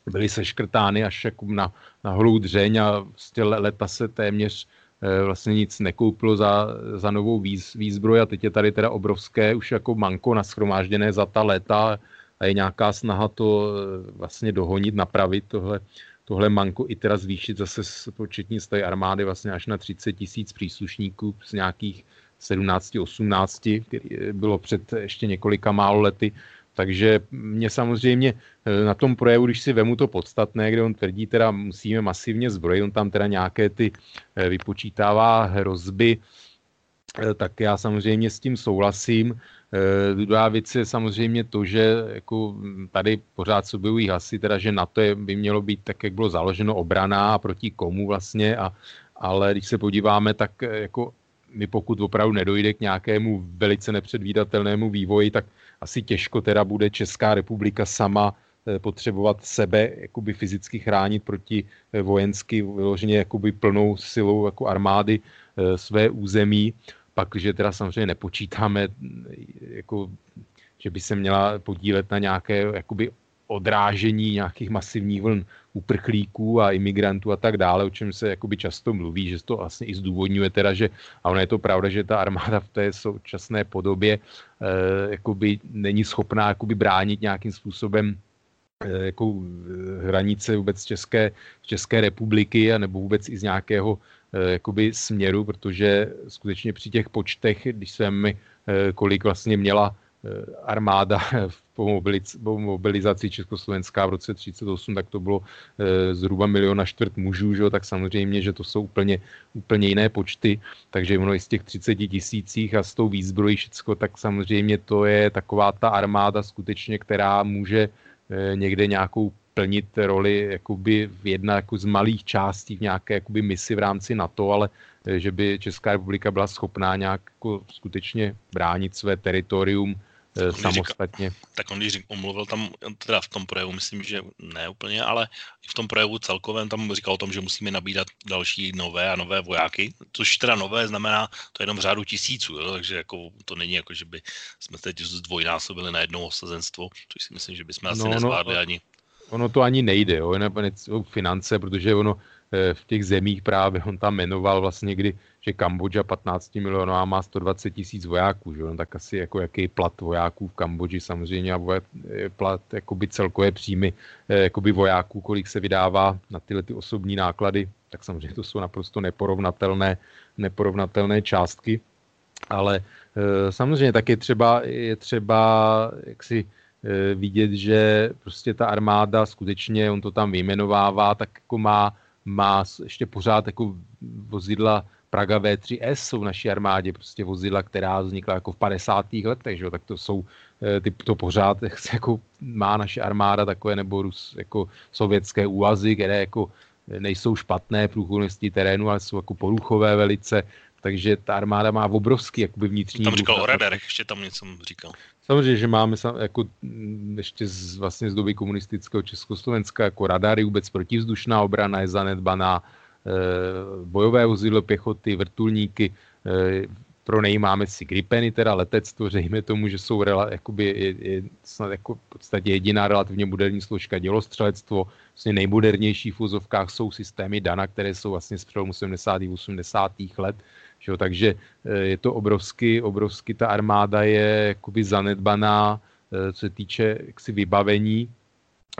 byly seškrtány až jako na, na holou dřeň a vlastně leta se téměř vlastně nic nekoupilo za, za novou výz, výzbroj a teď je tady teda obrovské už jako manko naschromážděné za ta léta a je nějaká snaha to eh, vlastně dohonit, napravit tohle, tohle manko i teda zvýšit zase početní stavy armády vlastně až na 30 tisíc příslušníků z nějakých 17, 18, který eh, bylo před ještě několika málo lety. Takže mě samozřejmě eh, na tom projevu, když si vemu to podstatné, kde on tvrdí, teda musíme masivně zbrojit, on tam teda nějaké ty vypočítává hrozby, tak já samozřejmě s tím souhlasím. Eh, druhá věc je samozřejmě to, že jako tady pořád se objevují hlasy, teda, že na to je, by mělo být tak, jak bylo založeno obraná a proti komu vlastně, a, ale když se podíváme, tak eh, jako my pokud opravdu nedojde k nějakému velice nepředvídatelnému vývoji, tak asi těžko teda bude Česká republika sama potřebovat sebe jakoby fyzicky chránit proti vojensky vyloženě jakoby plnou silou jako armády své území. Pak, že teda samozřejmě nepočítáme, jako, že by se měla podílet na nějaké jakoby odrážení nějakých masivních vln uprchlíků a imigrantů a tak dále, o čem se jakoby často mluví, že to vlastně i zdůvodňuje teda, že, a ono je to pravda, že ta armáda v té současné podobě eh, jakoby není schopná jakoby bránit nějakým způsobem eh, jako eh, hranice vůbec České, České republiky a nebo vůbec i z nějakého jakoby směru, protože skutečně při těch počtech, když jsem eh, kolik vlastně měla Eh, armáda po, po mobilizaci Československá v roce 1938, tak to bylo zhruba milion a čtvrt mužů, že? tak samozřejmě, že to jsou úplně, úplně jiné počty, takže ono i z těch 30 tisících a s tou výzbrojí všecko, tak samozřejmě to je taková ta armáda skutečně, která může někde nějakou plnit roli jakoby v jedna jako z malých částí v nějaké jakoby misi v rámci NATO, ale že by Česká republika byla schopná nějak jako skutečně bránit své teritorium Eh, samostatně. Říká, tak on když řík, omluvil tam, teda v tom projevu, myslím, že ne úplně, ale v tom projevu celkovém tam říkal o tom, že musíme nabídat další nové a nové vojáky, což teda nové znamená to jenom v řádu tisíců, jo? takže jako, to není jako, že by jsme teď zdvojnásobili na jedno osazenstvo, což si myslím, že bychom asi no, no nezvládli no, ani. Ono to ani nejde, jo, nakonec finance, protože ono Eh, v těch zemích právě, on tam jmenoval vlastně kdy, že Kambodža 15 milionů a má 120 tisíc vojáků, že on tak asi jako jaký plat vojáků v Kambodži samozřejmě a eh, plat, jakoby celkové příjmy eh, jakoby vojáků, kolik se vydává na tyhle ty osobní náklady, tak samozřejmě to jsou naprosto neporovnatelné, neporovnatelné částky, ale samozřejmě tak je třeba, je třeba jak si vidět, že prostě ta armáda skutečně, on to tam vyjmenovává, tak jako má má ještě pořád jako vozidla Praga V3S jsou v naší armádě prostě vozidla, která vznikla jako v 50. letech, že? tak to jsou, eh, ty, to pořád jako má naše armáda takové nebo Rus, jako sovětské úvazy, které jako nejsou špatné průchodnosti terénu, ale jsou jako poruchové velice, takže ta armáda má obrovský jakoby vnitřní... Tam říkal o radarech, ještě tam něco říkal. Samozřejmě, že máme jako mm, ještě z, vlastně z doby komunistického Československa jako radary, vůbec protivzdušná obrana je zanedbaná, e, bojové vozidlo pěchoty, vrtulníky, e, máme si gripeny, teda letectvo, řejme tomu, že jsou rela, jakoby, je, je snad jako v podstatě jediná relativně moderní složka dělostřelectvo, vlastně nejmodernější v úzovkách jsou systémy DANA, které jsou vlastně z přelomu 70. a 80. let, jo, takže eh, je to obrovsky, obrovsky ta armáda je jakoby zanedbaná, eh, co se týče jaksi vybavení.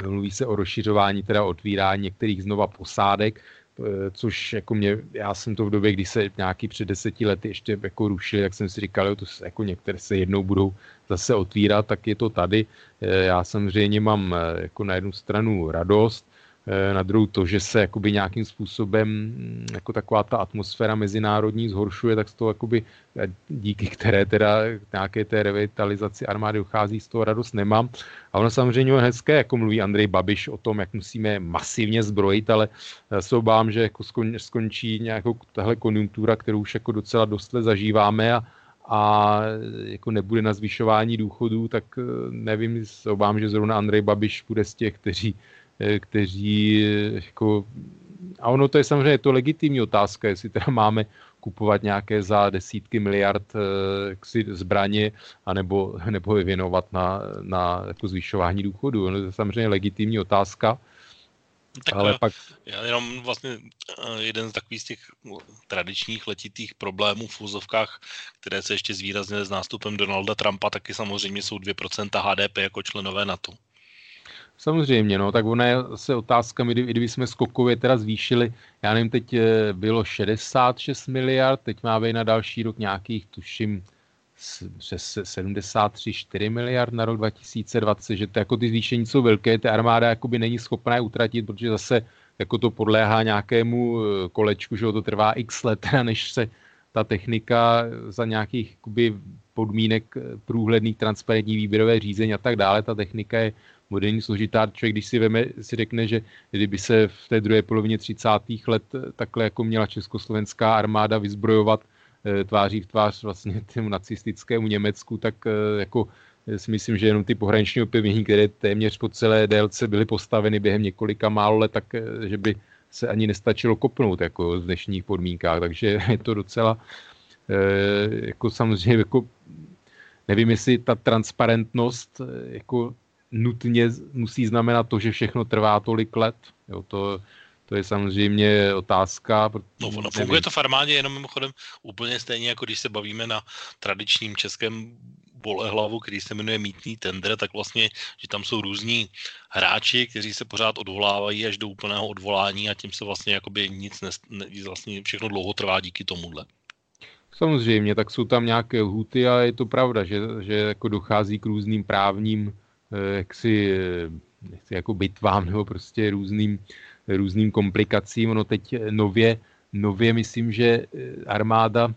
Mluví se o rozšiřování, teda otvírání některých znova posádek, eh, což jako mě, já jsem to v době, kdy se nějaký před deseti lety ještě jako rušili, jak jsem si říkal, jo, to se, jako některé se jednou budou zase otvírat, tak je to tady. Já samozřejmě mám jako na jednu stranu radost, na druhou to, že se jakoby nějakým způsobem mm, jako taková ta atmosféra mezinárodní zhoršuje, tak z toho jakoby eh, díky které teda nějaké té revitalizaci armády dochází, z toho radost nemám. A ono samozřejmě je hezké, jako mluví Andrej Babiš o tom, jak musíme masivně zbrojit, ale se obávám, že jako skončí nějakou tahle konjunktura, kterou už jako docela dost zažíváme a, a jako nebude na zvyšování důchodů, tak eh, nevím, obávám, že zrovna Andrej Babiš bude z těch, kteří Eh, kteří eh, jako, a ono to je samozřejmě to legitimní otázka, jestli teda máme kupovat nějaké za desítky miliard eh, zbraně, anebo, nebo je věnovat na, na jako zvyšování důchodu. Ono to je samozřejmě legitimní otázka. Tak ale pak... Já jenom vlastně jeden z takových z těch tradičních letitých problémů v úzovkách, které se ještě zvýraznily s nástupem Donalda Trumpa, taky samozřejmě jsou 2% HDP jako členové NATO. Samozřejmě, no, tak ona je se otázka, kdy, kdyby jsme skokově teda zvýšili, já nevím, teď eh, bylo 66 miliard, teď má být na další rok nějakých, tuším, přes 73, 4 miliard na rok 2020, že to jako ty zvýšení jsou velké, ta armáda jakoby není schopná je utratit, protože zase jako to podléhá nějakému eh, kolečku, že to trvá x let, než se ta technika za nějakých jakoby, podmínek eh, průhledných, transparentní výběrové řízení a tak dále, ta technika je moderní složitá. Člověk, když si veme, si řekne, že kdyby se v té druhé polovině 30. let takhle jako měla československá armáda vyzbrojovat eh, tváří v tvář vlastně tomu nacistickému Německu, tak eh, jako si myslím, že jenom ty pohraniční opevnění, které téměř po celé délce byly postaveny během několika málo let, tak že by se ani nestačilo kopnout jako v dnešních podmínkách, takže je to docela jako samozřejmě jako nevím, jestli ta transparentnost jako nutně musí znamenat to, že všechno trvá tolik let. Jo, to, to je samozřejmě otázka. No, no funguje to v armádě jenom mimochodem úplně stejně, jako když se bavíme na tradičním českém bolehlavu, který se jmenuje mítný tender, tak vlastně, že tam jsou různí hráči, kteří se pořád odvolávají až do úplného odvolání a tím se vlastně jakoby nic, ne, ne, vlastně všechno dlouho trvá díky tomuhle. Samozřejmě, tak jsou tam nějaké lhuty a je to pravda, že, že jako dochází k různým právním eh, jaksi, eh, jako bitvám nebo prostě různým, různým komplikacím. Ono teď nově, nově myslím, že armáda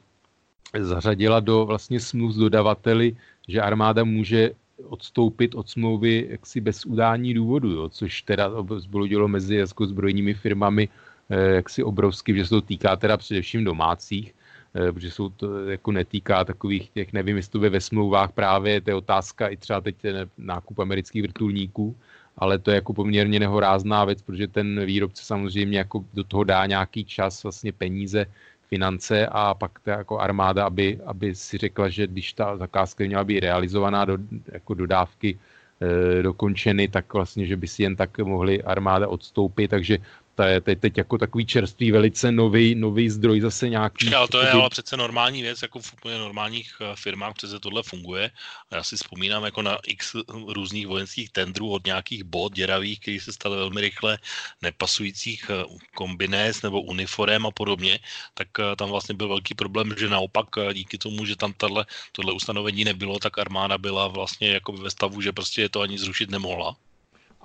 zařadila do vlastně smluv s dodavateli, že armáda může odstoupit od smlouvy jaksi bez udání důvodu, jo, což teda zboludilo mezi jako zbrojními firmami eh, jaksi obrovsky, že se to týká teda především domácích, eh, protože jsou to jako netýká takových těch, nevím, jestli to ve smlouvách právě, to je otázka i třeba teď ten nákup amerických vrtulníků, ale to je jako poměrně nehorázná věc, protože ten výrobce samozřejmě jako do toho dá nějaký čas, vlastně peníze, finance a pak ta jako armáda, aby, aby si řekla, že když ta zakázka měla být realizovaná do jako dodávky e, dokončeny, tak vlastně, že by si jen tak mohli armáda odstoupit, takže to je teď, teď jako takový čerstvý, velice nový, nový zdroj zase nějaký. Ale to je ale přece normální věc, jako v úplně normálních eh, firmách přece tohle funguje. A já si vzpomínám jako na x různých vojenských tendrů od nějakých bod děravých, které se staly velmi rychle nepasujících eh, kombinés nebo uniform a podobně, tak eh, tam vlastně byl velký problém, že naopak díky tomu, že tam tato, tohle ustanovení nebylo, tak armáda byla vlastně jako ve stavu, že prostě je to ani zrušit nemohla.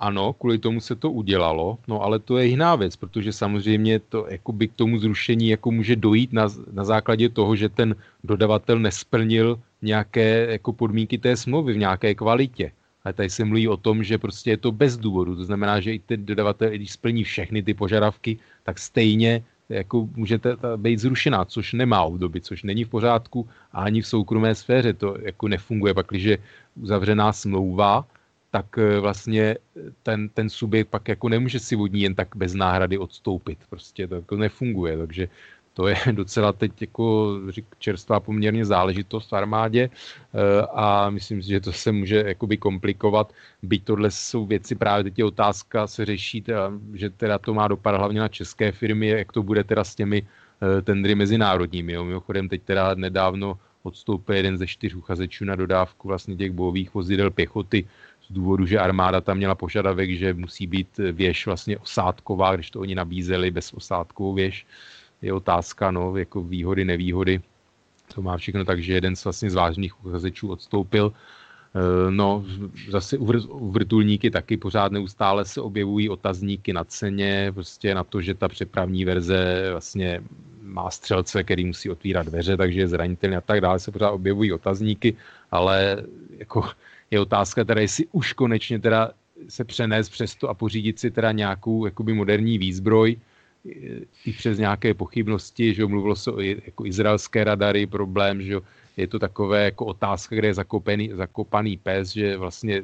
Ano, kvůli tomu se to udělalo, no ale to je jiná věc, protože samozřejmě to jakoby k tomu zrušení jako může dojít na, na základě toho, že ten dodavatel nesplnil nějaké jako podmínky té smlouvy v nějaké kvalitě. Ale tady se mluví o tom, že prostě je to bez důvodu. To znamená, že i ten dodavatel, když splní všechny ty požadavky, tak stejně jako můžete být zrušená, což nemá období, což není v pořádku a ani v soukromé sféře to jako nefunguje. Pak, když je uzavřená smlouva, tak eh, vlastně ten, ten subjekt pak jako nemůže si od ní jen tak bez náhrady odstoupit. Prostě to jako nefunguje, takže to je docela teď jako čerstvá poměrně záležitost v armádě eh, a myslím si, že to se může jakoby komplikovat, byť tohle jsou věci, právě teď je otázka se řeší, teda, že teda to má dopad hlavně na české firmy, jak to bude teda s těmi eh, tendry mezinárodními. Jo. Mimochodem teď teda nedávno odstoupil jeden ze čtyř uchazečů na dodávku vlastně těch bojových vozidel pěchoty důvodu, že armáda tam měla požadavek, že musí být věž vlastně osádková, když to oni nabízeli bez osádkovou věž. Je otázka, no, jako výhody, nevýhody. To má všechno tak, že jeden z vlastně z vážných uchazečů odstoupil. E, no, zase u vrtulníky taky pořád neustále se objevují otazníky na ceně, prostě na to, že ta přepravní verze vlastně má střelce, který musí otvírat dveře, takže je zranitelný a tak dále, se pořád objevují otazníky, ale jako je otázka teda, jestli už konečně teda se přenést přes to a pořídit si teda nějakou jakoby moderní výzbroj, i přes nějaké pochybnosti, že mluvilo se o jako izraelské radary, problém, že je to takové jako otázka, kde je zakopený, zakopaný pes, že vlastně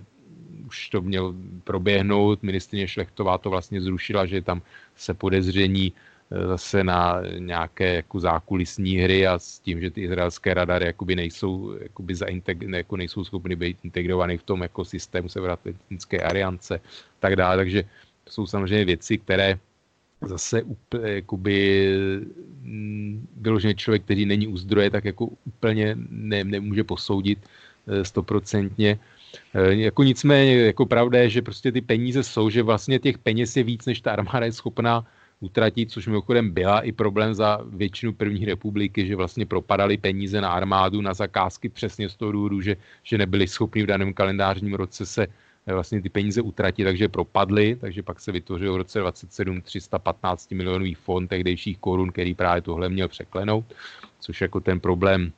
už to měl proběhnout, ministrině Šlechtová to vlastně zrušila, že tam se podezření zase na nějaké jako zákulisní hry a s tím, že ty izraelské radary jakoby nejsou, jakoby zainteg- ne, jako nejsou schopny být integrovaný v tom jako systému Severoatlantické aliance tak dále. Takže to jsou samozřejmě věci, které zase úplně, jakoby, mm, vyloženě člověk, který není u zdroje, tak jako úplně ne, nemůže posoudit eh, stoprocentně. E, jako nicméně, jako pravda je, že prostě ty peníze jsou, že vlastně těch peněz je víc, než ta armáda je schopná utratit, což mimochodem byla i problém za většinu první republiky, že vlastně propadali peníze na armádu, na zakázky přesně z toho důvodu, že, že nebyli schopni v daném kalendářním roce se eh, vlastně ty peníze utratit, takže propadly, takže pak se vytvořil v roce 27 315 milionový fond tehdejších korun, který právě tohle měl překlenout, což jako ten problém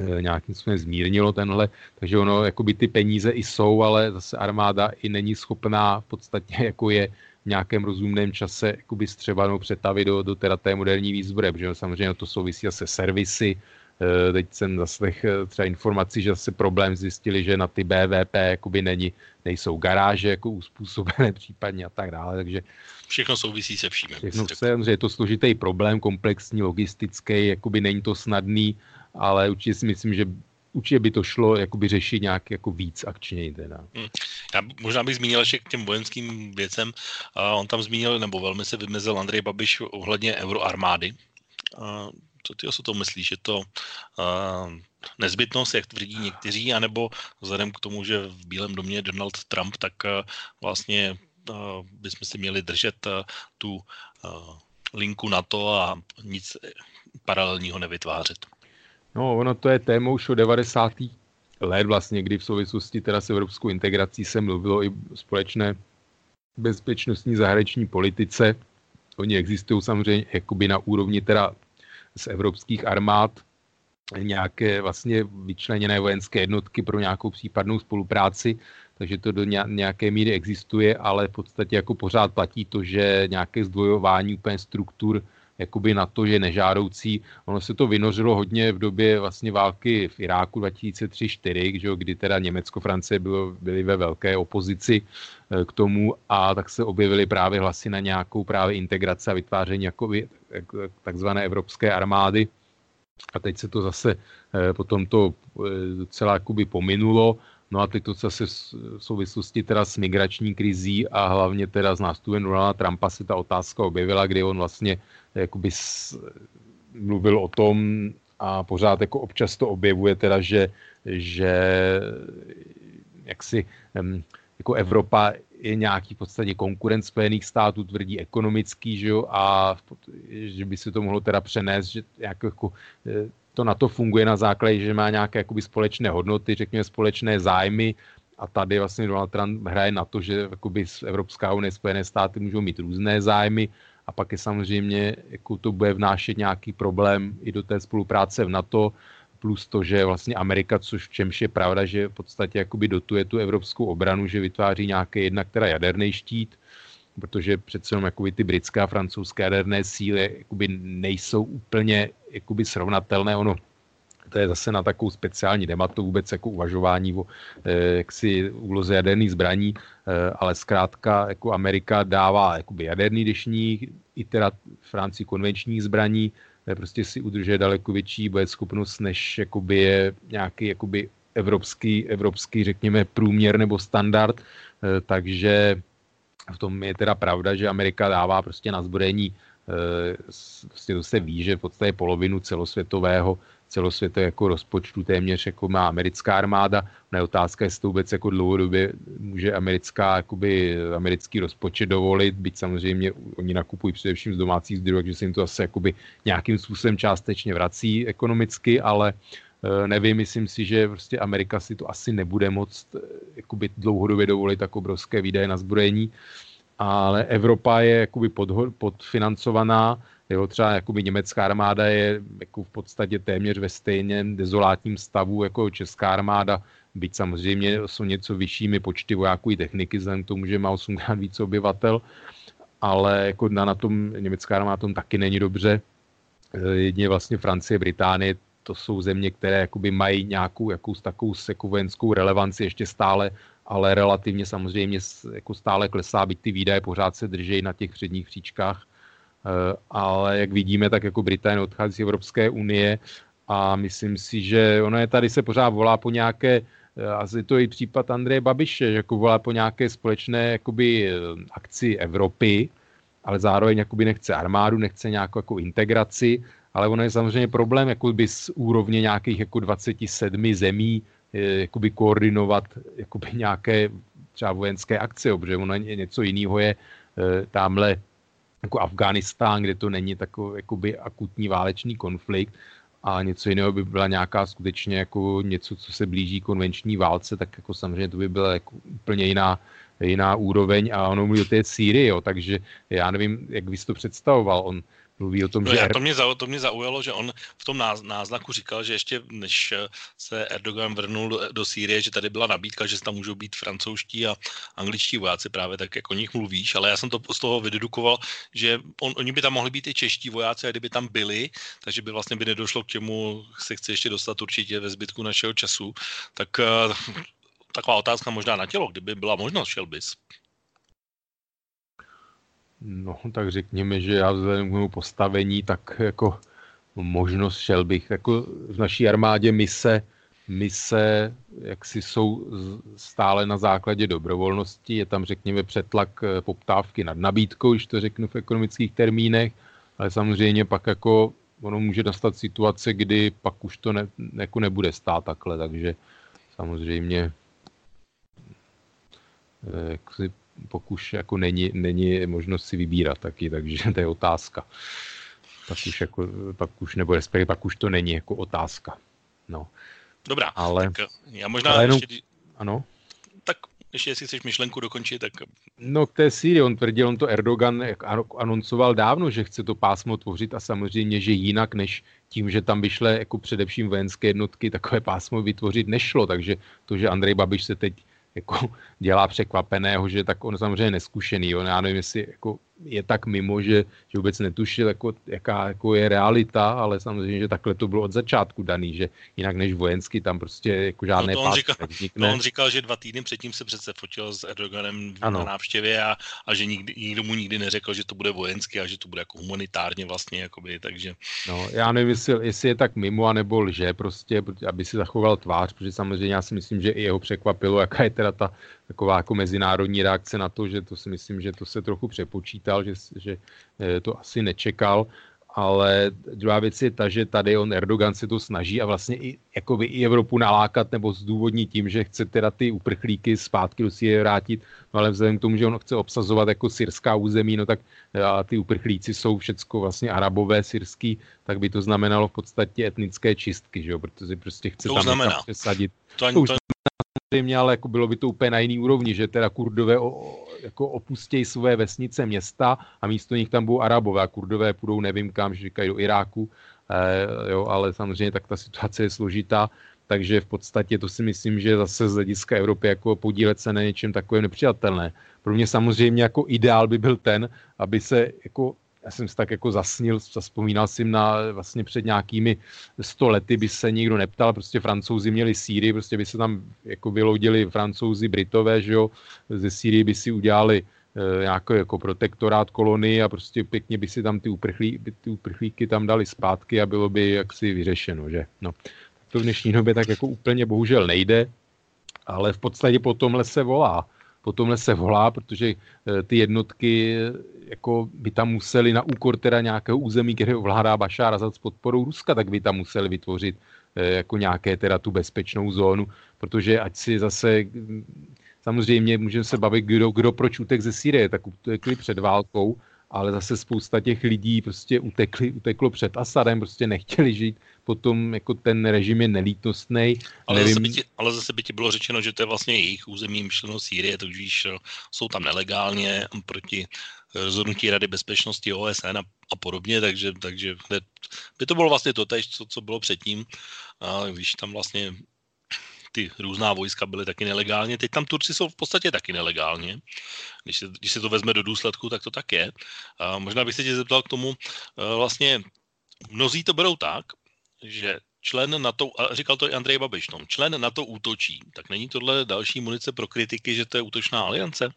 eh, nějakým způsobem zmírnilo tenhle, takže ono, jako by ty peníze i jsou, ale zase armáda i není schopná v podstatě, jako je nějakém rozumném čase jakoby střebanou přetavit do, do teda té moderní výzbroje, protože samozřejmě to souvisí se servisy, teď jsem zaslech třeba informaci, že zase problém zjistili, že na ty BVP jakoby není, nejsou garáže jako uspůsobené případně a tak dále, takže Všechno souvisí se vším. Všechno se, je to složitý problém, komplexní, logistický, jakoby není to snadný, ale určitě si myslím, že určitě by to šlo jakoby řešit nějak jako víc akčněji teda. Hmm. Já možná bych zmínil ještě k těm vojenským věcem. Uh, on tam zmínil, nebo velmi se vymezil Andrej Babiš ohledně euroarmády. Uh, co ty o tom myslíš? Je to uh, nezbytnost, jak tvrdí někteří, anebo vzhledem k tomu, že v Bílém domě je Donald Trump, tak uh, vlastně uh, bychom si měli držet uh, tu uh, linku na to a nic paralelního nevytvářet. No, ono to je téma už o 90. let vlastně, kdy v souvislosti teda s evropskou integrací se mluvilo i společné bezpečnostní zahraniční politice. Oni existují samozřejmě jakoby na úrovni teda z evropských armád, nějaké vlastně vyčleněné vojenské jednotky pro nějakou případnou spolupráci, takže to do nějaké míry existuje, ale v podstatě jako pořád platí to, že nějaké zdvojování úplně struktur jakoby na to, že nežádoucí. Ono se to vynořilo hodně v době vlastně války v Iráku 2003-2004, kdy teda Německo, Francie bylo, byly ve velké opozici eh, k tomu a tak se objevily právě hlasy na nějakou právě integraci a vytváření jakoby, takzvané evropské armády. A teď se to zase eh, potom to eh, docela jakoby pominulo. No a teď to zase v souvislosti teda s migrační krizí a hlavně teda s nástupem Donalda Trumpa se ta otázka objevila, kdy on vlastně jakoby mluvil o tom a pořád jako občas to objevuje teda, že, že jaksi jako Evropa je nějaký v podstatě konkurent Spojených států, tvrdí ekonomický, že jo, a že by se to mohlo teda přenést, že jako, jako to na to funguje na základě, že má nějaké jakoby společné hodnoty, řekněme společné zájmy. A tady vlastně Donald Trump hraje na to, že jakoby Evropská unie, Spojené státy můžou mít různé zájmy. A pak je samozřejmě, jako to bude vnášet nějaký problém i do té spolupráce v NATO, plus to, že vlastně Amerika, což v čemž je pravda, že v podstatě jakoby dotuje tu evropskou obranu, že vytváří nějaké jednak teda jaderný štít, protože přece jenom jakoby ty britské a francouzské jaderné síly jakoby nejsou úplně jakoby srovnatelné. Ono to je zase na takovou speciální debatu vůbec jako uvažování o eh, jaksi úloze jaderných zbraní, eh, ale zkrátka jako Amerika dává jakoby jaderný dešník, i teda Francii konvenčních zbraní, eh, prostě si udržuje daleko větší schopnost, než jakoby je nějaký jakoby evropský, evropský, řekněme, průměr nebo standard, takže v tom je teda pravda, že Amerika dává prostě na zbrojení prostě to se ví, že v podstatě polovinu celosvětového celosvětové jako rozpočtu téměř jako má americká armáda. Na je otázka, jestli to vůbec jako dlouhodobě může americká, jakoby, americký rozpočet dovolit, byť samozřejmě oni nakupují především z domácích zdrojů, takže se jim to zase jakoby nějakým způsobem částečně vrací ekonomicky, ale e, nevím, myslím si, že prostě Amerika si to asi nebude moct e, jakoby dlouhodobě dovolit tak obrovské výdaje na zbrojení, ale Evropa je jakoby pod, podfinancovaná, Jo, třeba jakoby německá armáda je jako v podstatě téměř ve stejném dezolátním stavu jako česká armáda, byť samozřejmě jsou něco vyššími počty vojáků i techniky, vzhledem k tomu, že má 8 krát více obyvatel, ale jako na, na tom německá armáda tom taky není dobře. Eh, jedině vlastně Francie, Británie, to jsou země, které jakoby mají nějakou jakou, takovou vojenskou relevanci ještě stále, ale relativně samozřejmě jako stále klesá, byť ty výdaje pořád se drží na těch předních příčkách. Eh, ale jak vidíme, tak jako Británie odchází z Evropské unie a myslím si, že ono je tady se pořád volá po nějaké, eh, asi to i případ Andreje Babiše, že jako volá po nějaké společné jakoby, eh, akci Evropy, ale zároveň jakoby nechce armádu, nechce nějakou jako integraci, ale ono je samozřejmě problém jakoby z úrovně nějakých jako 27 zemí jakoby koordinovat jakoby nějaké třeba vojenské akce, protože ono je něco jiného je tamhle jako Afghánistán, kde to není takový jakoby akutní válečný konflikt, a něco jiného by byla nějaká skutečně jako něco, co se blíží konvenční válce, tak jako samozřejmě to by byla jako úplně jiná, jiná úroveň. A ono mluví o té Sýrii, takže já nevím, jak bys to představoval, on mluví o tom, no že... Já, to, mě, to mě zaujalo, že on v tom náznaku říkal, že ještě než se Erdogan vrnul do Sýrie, že tady byla nabídka, že tam můžou být francouzští a angličtí vojáci, právě tak, jak o nich mluvíš, ale já jsem to z toho vydedukoval, že on, oni by tam mohli být i čeští vojáci, a kdyby tam byli, takže by vlastně by nedošlo k čemu se chce ještě dostat určitě ve zbytku našeho času, tak uh, taková otázka možná na tělo, kdyby byla možnost, šel bys. No, tak řekněme, že já vzhledem k mému postavení, tak jako možnost šel bych. Jako v naší armádě mise, mise jaksi jsou stále na základě dobrovolnosti. Je tam, řekněme, přetlak eh, poptávky nad nabídkou, když to řeknu v ekonomických termínech, ale samozřejmě pak jako ono může nastat situace, kdy pak už to ne, jako nebude stát takhle, takže samozřejmě eh, jak si pokud jako není, není možnost si vybírat taky, takže to je otázka. Pak už, jako, pak už nebo respektive pak už to není jako otázka. No. Dobrá, ale, tak já možná ale jenom, ještě, ano? Tak ještě jestli chceš myšlenku dokončit, tak... No k té Syrii, on tvrdil, on to Erdogan anoncoval dávno, že chce to pásmo tvořit a samozřejmě, že jinak než tím, že tam vyšle jako především vojenské jednotky, takové pásmo vytvořit nešlo, takže to, že Andrej Babiš se teď jako dělá překvapeného, že tak on samozřejmě neskušený. Jo. Já nevím, jestli jako je tak mimo, že, že vůbec netušil, jako, jaká jako je realita, ale samozřejmě, že takhle to bylo od začátku daný, že jinak než vojensky tam prostě jako žádné no to on, říkal, to on říkal, že dva týdny předtím se přece fotil s Erdoganem ano. na návštěvě a, a že nikdy, nikdo mu nikdy neřekl, že to bude vojensky a že to bude jako humanitárně vlastně, jakoby, takže... No, já nevím, jestli, jestli je tak mimo, anebo lže prostě, aby si zachoval tvář, protože samozřejmě já si myslím, že i jeho překvapilo, jaká je teda ta taková jako mezinárodní reakce na to, že to si myslím, že to se trochu přepočítal, že, že eh, to asi nečekal, ale druhá věc je ta, že tady on Erdogan se to snaží a vlastně i, jakoby i Evropu nalákat nebo zdůvodnit tím, že chce teda ty uprchlíky zpátky do Syrie vrátit, no ale vzhledem k tomu, že on chce obsazovat jako syrská území, no tak a ty uprchlíci jsou všecko vlastně arabové, syrský, tak by to znamenalo v podstatě etnické čistky, že jo, protože prostě chce to tam znamená. přesadit. To, to, to, samozřejmě, ale jako bylo by to úplně na jiný úrovni, že teda kurdové o, jako opustějí své vesnice, města a místo nich tam budou arabové a kurdové půjdou nevím kam, že říkají do Iráku, eh, jo, ale samozřejmě tak ta situace je složitá, takže v podstatě to si myslím, že zase z hlediska Evropy jako podílet se na něčem takovém nepřijatelné. Pro mě samozřejmě jako ideál by byl ten, aby se jako já jsem si tak jako zasnil, zaspomínal jsem na vlastně před nějakými sto lety by se nikdo neptal, prostě francouzi měli Sýrii, prostě by se tam jako vyloudili francouzi, britové, že jo, ze Sýrii by si udělali e, nějaký jako protektorát kolonii a prostě pěkně by si tam ty, uprchlí, ty uprchlíky tam dali zpátky a bylo by jaksi vyřešeno, že no. To v dnešní době tak jako úplně bohužel nejde, ale v podstatě po tomhle se volá po tomhle se volá, protože eh, ty jednotky eh, jako by tam museli na úkor teda nějakého území, které ovládá Bašár Asad s podporou Ruska, tak by tam museli vytvořit eh, jako nějaké teda tu bezpečnou zónu, protože ať si zase samozřejmě můžeme se bavit, kdo, kdo proč utek ze Syrie, tak utekli před válkou, ale zase spousta těch lidí prostě utekli, uteklo před Asadem, prostě nechtěli žít, potom jako ten režim je nelítostný. Ale, nevím... zase by ti, ale zase by ti bylo řečeno, že to je vlastně jejich území myšleno Sýrie, to víš, jsou tam nelegálně proti rozhodnutí Rady bezpečnosti OSN a, a podobně, takže, takže by to bylo vlastně to tež, co, co bylo předtím. A víš, tam vlastně ty různá vojska byly taky nelegálně. Teď tam Turci jsou v podstatě taky nelegálně. Když se, když se to vezme do důsledku, tak to tak je. A možná bych se tě zeptal k tomu, vlastně mnozí to berou tak, že člen na to, a říkal to i Andrej Babiš, no, člen na to útočí. Tak není tohle další munice pro kritiky, že to je útočná aliance?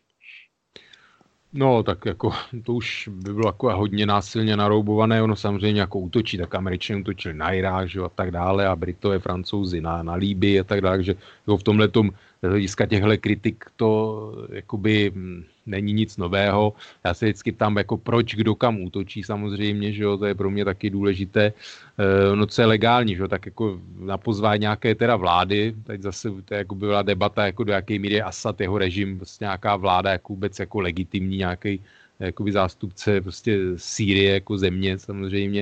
No, tak jako to už by bylo jako hodně násilně naroubované, ono samozřejmě jako útočí, tak američané útočili na Irák, a tak dále, a Britové, Francouzi na, na Líbii a tak dále, že jo, v tomhle tom hlediska těchto kritik to jakoby hm, není nic nového. Já se vždycky ptám, jako proč, kdo kam útočí samozřejmě, že jo, to je pro mě taky důležité. E, no co je legální, že jo, tak jako na pozvání nějaké teda vlády, teď zase to je, jako byla debata, jako do jaké míry je Assad, jeho režim, prostě nějaká vláda, jako vůbec jako legitimní nějaký jakoby zástupce prostě Sýrie jako země samozřejmě.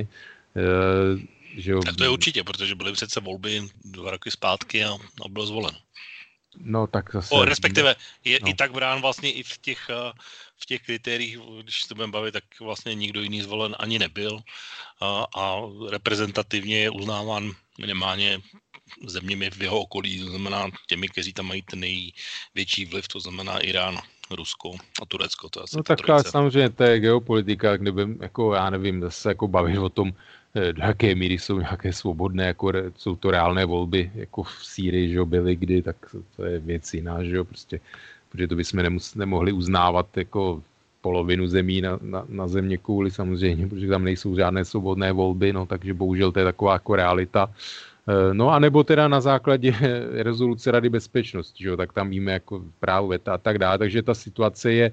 E, že jo. Tak to je určitě, protože byly přece volby dva roky zpátky a, a byl zvolen. No tak zase... O, respektive je no. i tak brán vlastně i v těch, eh, v těch kritériích, když se budeme bavit, tak vlastně nikdo jiný zvolen ani nebyl a, a reprezentativně je uznáván minimálně zeměmi v jeho okolí, to znamená těmi, kteří tam mají ten největší vliv, to znamená Irán, Rusko a Turecko. To asi no tak samozřejmě to je geopolitika, kdyby, jako já nevím, zase jako bavit o tom, eh, do jaké míry jsou nějaké svobodné, jako jsou to reálné volby, jako v Sýrii, že byly kdy, tak to je věc jiná, že jo, prostě, protože to bychom nemus, nemohli uznávat jako polovinu zemí na, na, na země kvůli samozřejmě, protože tam nejsou žádné svobodné volby, no takže bohužel to je taková jako realita. Eh, no a nebo teda na základě rezoluce Rady bezpečnosti, že jo, tak tam víme jako právo veta a tak dále, takže ta situace je,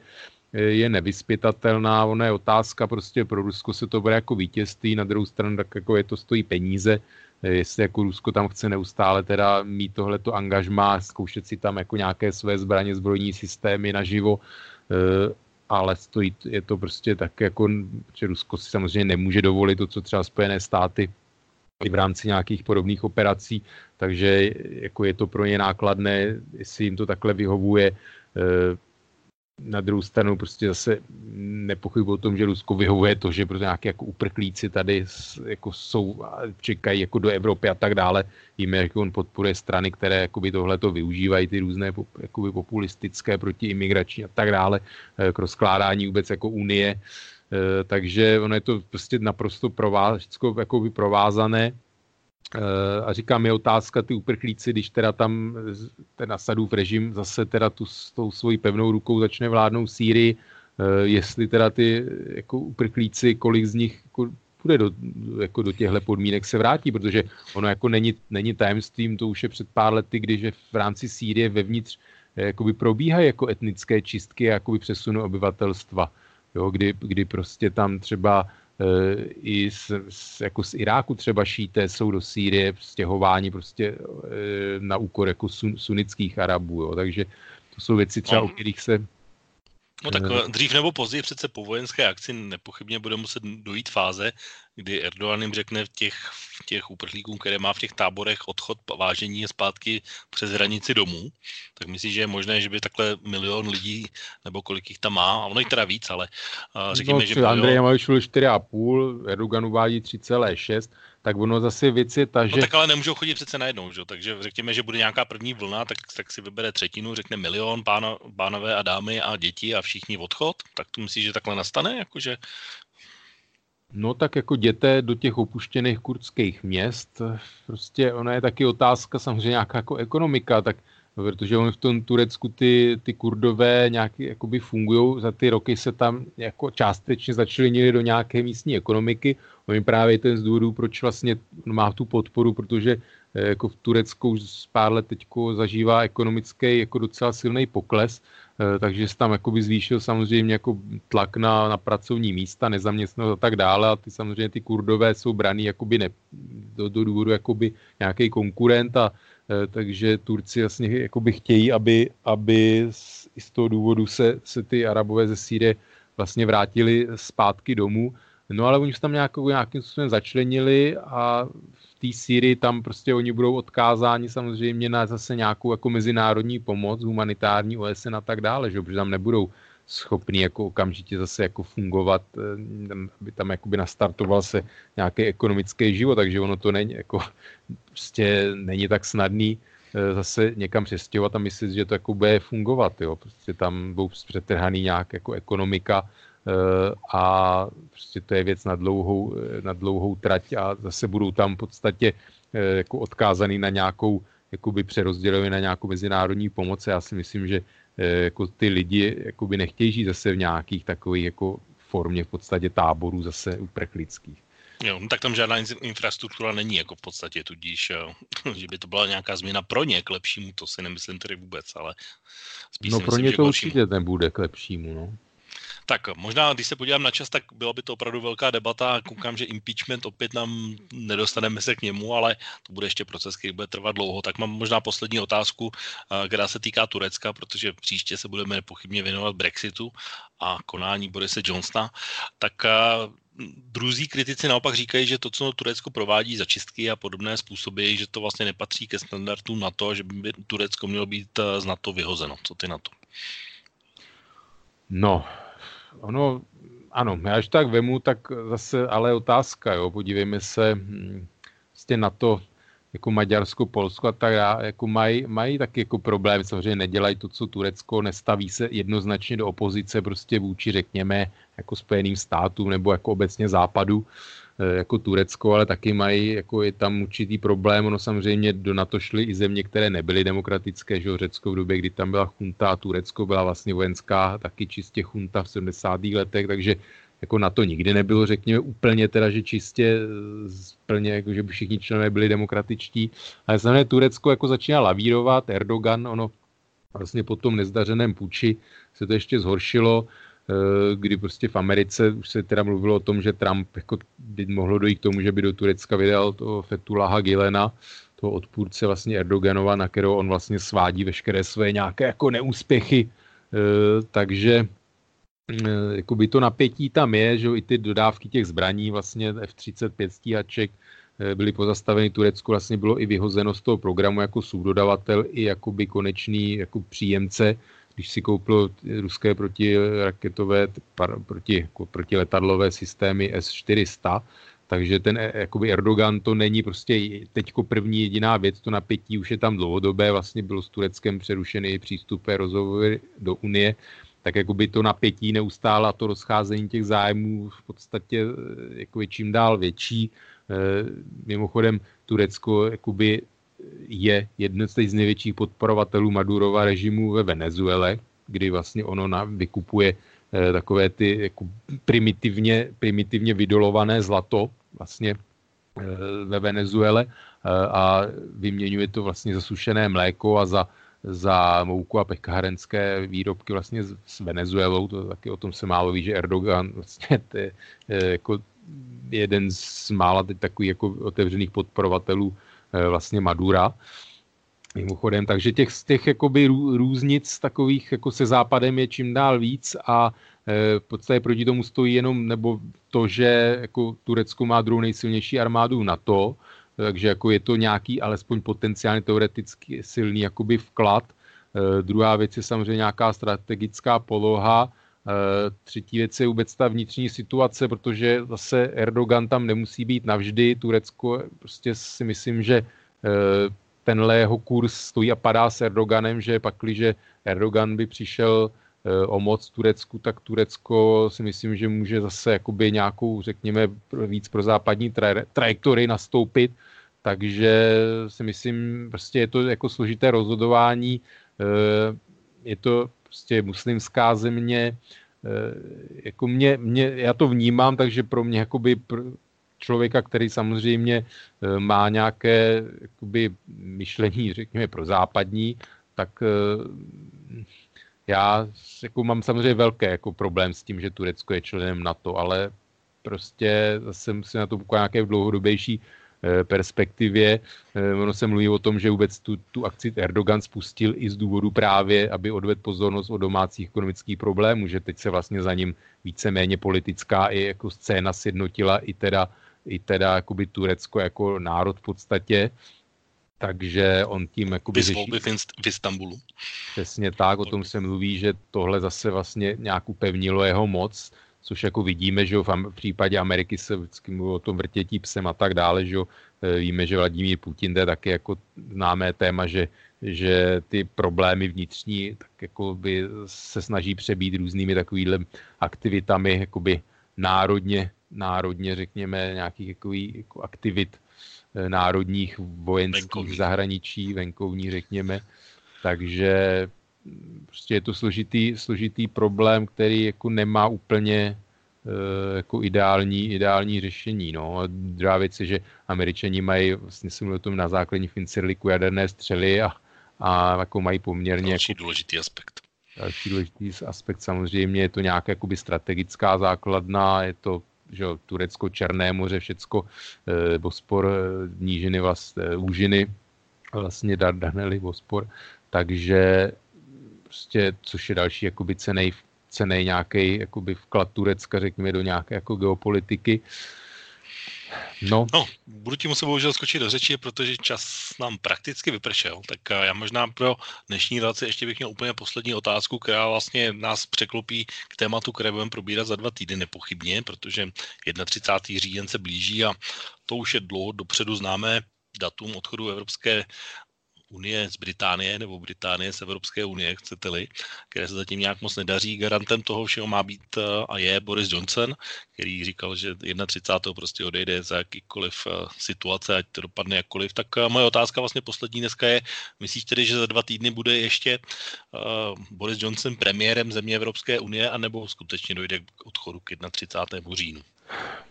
je nevyspětatelná, ona je otázka prostě pro Rusko se to bude jako vítězství, na druhou stranu tak jako je to stojí peníze, eh, jestli jako Rusko tam chce neustále teda mít tohleto angažmá, zkoušet si tam jako nějaké své zbraně, zbrojní systémy naživo, eh, ale stojí, je to prostě tak jako, že Rusko si samozřejmě nemůže dovolit to, co třeba Spojené státy i v rámci nějakých podobných operací, takže jako je to pro ně nákladné, jestli jim to takhle vyhovuje. Na druhou stranu prostě zase nepochybuji o tom, že Rusko vyhovuje to, že prostě nějaké jako uprchlíci tady jako jsou čekají jako do Evropy a tak dále. Víme, jak on podporuje strany, které jakoby tohleto využívají, ty různé jakoby populistické, protiimigrační a tak dále, eh, k rozkládání vůbec jako Unie. Eh, takže ono je to prostě naprosto prováz, jakoby provázané. Eh, a říkám, je otázka, ty uprchlíci, když teda tam ten Asadův režim zase teda tu s tou svojí pevnou rukou začne vládnout Sýrii, eh, jestli teda ty jako uprchlíci, kolik z nich jako půjde do, jako do těchto podmínek se vrátí, protože ono jako není, není tajemstvím, to už je před pár lety, když v rámci Sýrie vevnitř jakoby probíhají jako etnické čistky a jakoby přesunu obyvatelstva jo, kdy, kdy prostě tam třeba i z, z, jako z Iráku třeba šíté jsou do Sýrie stěhováni prostě e, na úkor jako sun, sunnických Arabů, jo, takže to jsou věci třeba, o kterých se No tak eh. dřív nebo později přece po vojenské akci nepochybně bude muset dojít fáze, kdy Erdogan jim řekne v těch, v těch uprchlíkům, které má v těch táborech odchod vážení zpátky přes hranici domů, tak myslíš, že je možné, že by takhle milion lidí, nebo kolik jich tam má, a ono jich teda víc, ale uh, řekněme, no, že... Andrej milion... Andrej 4,5, Erdogan uvádí 3,6, tak ono zase věc je ta, no že... No tak ale nemůžou chodit přece najednou, že? takže řekněme, že bude nějaká první vlna, tak, tak si vybere třetinu, řekne milion pána, pánové a dámy a děti a všichni odchod, tak tu myslíš, že takhle nastane, jakože? No tak jako jděte do těch opuštěných kurdských měst, prostě ona je taky otázka samozřejmě nějaká jako ekonomika, tak protože oni v tom Turecku ty, ty kurdové nějaký jakoby fungují, za ty roky se tam jako částečně začlenili do nějaké místní ekonomiky. Oni právě ten z důvodu, proč vlastně má tu podporu, protože eh, jako v Turecku už z pár let teďko zažívá ekonomický jako docela silný pokles, eh, takže se tam jakoby zvýšil samozřejmě jako tlak na, na pracovní místa, nezaměstnanost a tak dále a ty samozřejmě ty kurdové jsou braný jakoby ne, do, do důvodu jakoby nějaký konkurent a takže Turci jasně jakoby chtějí, aby, aby z, z toho důvodu se, se ty Arabové ze Sýrie vlastně vrátili zpátky domů. No ale oni se tam nějakou, nějakým způsobem začlenili a v té Sýrii tam prostě oni budou odkázáni samozřejmě na zase nějakou jako mezinárodní pomoc, humanitární OSN a tak dále, že? protože tam nebudou schopný jako okamžitě zase jako fungovat, eh, aby tam jakoby nastartoval se nějaký ekonomický život, takže ono to není jako prostě není tak snadný eh, zase někam přestěhovat a myslet, že to jako bude fungovat, jo. Prostě tam budou přetrhaný nějak jako ekonomika eh, a prostě to je věc na dlouhou, na dlouhou trať a zase budou tam v podstatě jako odkázaný na nějakou jakoby přerozdělili na nějakou mezinárodní pomoc. Já si myslím, že jako ty lidi jakoby nechtějí žít zase v nějakých takových jako formě v podstatě táborů zase uprchlických. Jo, no tak tam žádná infrastruktura není jako v podstatě, tudíž, eh, že by to byla nějaká změna pro ně k lepšímu, to si nemyslím tedy vůbec, ale spíš No pro myslím, ně to určitě nebude k lepšímu, no. Tak možná, když se podívám na čas, tak byla by to opravdu velká debata. Koukám, že impeachment opět nám nedostaneme se k němu, ale to bude ještě proces, který bude trvat dlouho. Tak mám možná poslední otázku, eh, která se týká Turecka, protože příště se budeme nepochybně věnovat Brexitu a konání Borise Johnsona. Tak eh, druzí kritici naopak říkají, že to, co Turecko provádí za čistky a podobné způsoby, že to vlastně nepatří ke standardům na to, že by Turecko mělo být z NATO vyhozeno. Co ty na to? No, ono, ano, já až tak vemu, tak zase ale otázka, jo, podívejme se hm, vlastně na to, jako Maďarsko, Polsko a tak dále, jako mají, mají taky jako problém, samozřejmě nedělají to, co Turecko, nestaví se jednoznačně do opozice prostě vůči, řekněme, jako Spojeným státům nebo jako obecně západu, jako Turecko, ale taky mají, jako je tam určitý problém, ono samozřejmě do NATO šly i země, které nebyly demokratické, že Řecko v době, kdy tam byla chunta a Turecko byla vlastně vojenská, taky čistě chunta v 70. letech, takže jako na to nikdy nebylo, řekněme, úplně teda, že čistě plně, jako že by všichni členové byli demokratičtí. Ale samozřejmě Turecko jako začíná lavírovat, Erdogan, ono vlastně po tom nezdařeném půči se to ještě zhoršilo, eh, kdy prostě v Americe už se teda mluvilo o tom, že Trump jako by mohlo dojít k tomu, že by do Turecka vydal toho Fetulaha Gilena, toho odpůrce vlastně Erdoganova, na kterého on vlastně svádí veškeré své nějaké jako neúspěchy. Eh, takže Eh, jakoby to napětí tam je, že i ty dodávky těch zbraní, vlastně F-35 stíhaček, eh, byly pozastaveny. Turecko vlastně bylo i vyhozeno z toho programu jako subdodavatel i jakoby konečný jako příjemce, když si koupilo ruské protiraketové, proti, jako protiletadlové systémy S-400, takže ten eh, jakoby Erdogan to není prostě teďko první jediná věc, to napětí už je tam dlouhodobé, vlastně bylo s Tureckem přerušený přístup rozhovory do Unie, tak jakoby to napětí neustále a to rozcházení těch zájmů v podstatě eh, jako čím dál větší. Eh, mimochodem Turecko jakoby je jedno z největších podporovatelů Madurova režimu ve Venezuele, kdy vlastně ono na, vykupuje eh, takové ty jako primitivně, primitivně vydolované zlato vlastně ve Venezuele a vyměňuje to vlastně za sušené mléko a za za mouku a pekárenské výrobky vlastně s Venezuelou, to taky o tom se málo ví, že Erdogan vlastně je jako jeden z mála teď takových jako otevřených podporovatelů eh, vlastně Madura. Mimochodem, takže těch, těch jakoby různic takových jako se západem je čím dál víc a eh, v podstatě proti tomu stojí jenom nebo to, že jako Turecko má druhou nejsilnější armádu NATO, takže jako je to nějaký alespoň potenciálně teoreticky silný jakoby vklad. E, druhá věc je samozřejmě nějaká strategická poloha. E, třetí věc je vůbec ta vnitřní situace, protože zase Erdogan tam nemusí být navždy. Turecko prostě si myslím, že e, tenhle jeho kurz stojí a padá s Erdoganem, že pakliže Erdogan by přišel o moc Turecku, tak Turecko si myslím, že může zase jakoby nějakou, řekněme, víc pro západní tra- trajektorii nastoupit, takže si myslím, prostě je to jako složité rozhodování, eh, je to prostě muslimská země, eh, jako mě, mě, já to vnímám, takže pro mě jakoby člověka, který samozřejmě eh, má nějaké jakoby, myšlení, řekněme, pro západní, tak já jako mám samozřejmě velké jako problém s tím, že Turecko je členem NATO, ale prostě zase musím na to nějaké dlouhodobější Eh, perspektivě. Eh, ono se mluví o tom, že vůbec tu, tu akci Erdogan spustil i z důvodu právě, aby odvedl pozornost o domácích ekonomických problémů, že teď se vlastně za ním víceméně politická i jako scéna sjednotila i teda, i teda jakoby Turecko jako národ v podstatě. Takže on tím jakoby řeší... v Istanbulu. Přesně tak, o tom se mluví, že tohle zase vlastně nějak upevnilo jeho moc což jako vidíme, že v případě Ameriky se vždycky mluví o tom vrtětí psem a tak dále, že e, víme, že Vladimír Putin je taky jako známé téma, že, že ty problémy vnitřní tak jako by se snaží přebít různými takovými aktivitami, jakoby národně, národně řekněme, nějakých jakový, jako aktivit e, národních vojenských venkovní. zahraničí, venkovní řekněme. Takže prostě je to složitý, složitý problém, který jako nemá úplně uh, jako ideální, ideální řešení. No. Druhá věc je, že američani mají, vlastně jsem o tom na základní fincirliku jaderné střely a, a jako mají poměrně... Další jako, důležitý aspekt. Další důležitý aspekt samozřejmě je to nějaká jakoby strategická základna, je to že Turecko, Černé moře, všecko, e, Bospor, e, nížiny, vlast, e, úžiny, vlastně Dardanely, Bospor, takže prostě, což je další jakoby cenej cený nějaký jakoby vklad Turecka, řekněme, do nějaké jako geopolitiky. No. no, budu ti muset bohužel skočit do řeči, protože čas nám prakticky vypršel. Tak eh, já možná pro dnešní relaci ještě bych měl úplně poslední otázku, která vlastně nás překlopí k tématu, které budeme probírat za dva týdny nepochybně, protože 31. říjen se blíží a to už je dlouho dopředu známé datum odchodu Evropské unie z Británie nebo Británie z Evropské unie, chcete-li, které se zatím nějak moc nedaří. Garantem toho všeho má být eh, a je Boris Johnson, který říkal, že 31. prostě odejde za jakýkoliv eh, situace, ať to dopadne jakkoliv. Tak eh, moje otázka vlastně poslední dneska je, myslíš tedy, že za dva týdny bude ještě Boris Johnson premiérem země Evropské unie, anebo skutečně dojde k odchodu k 31. říjnu?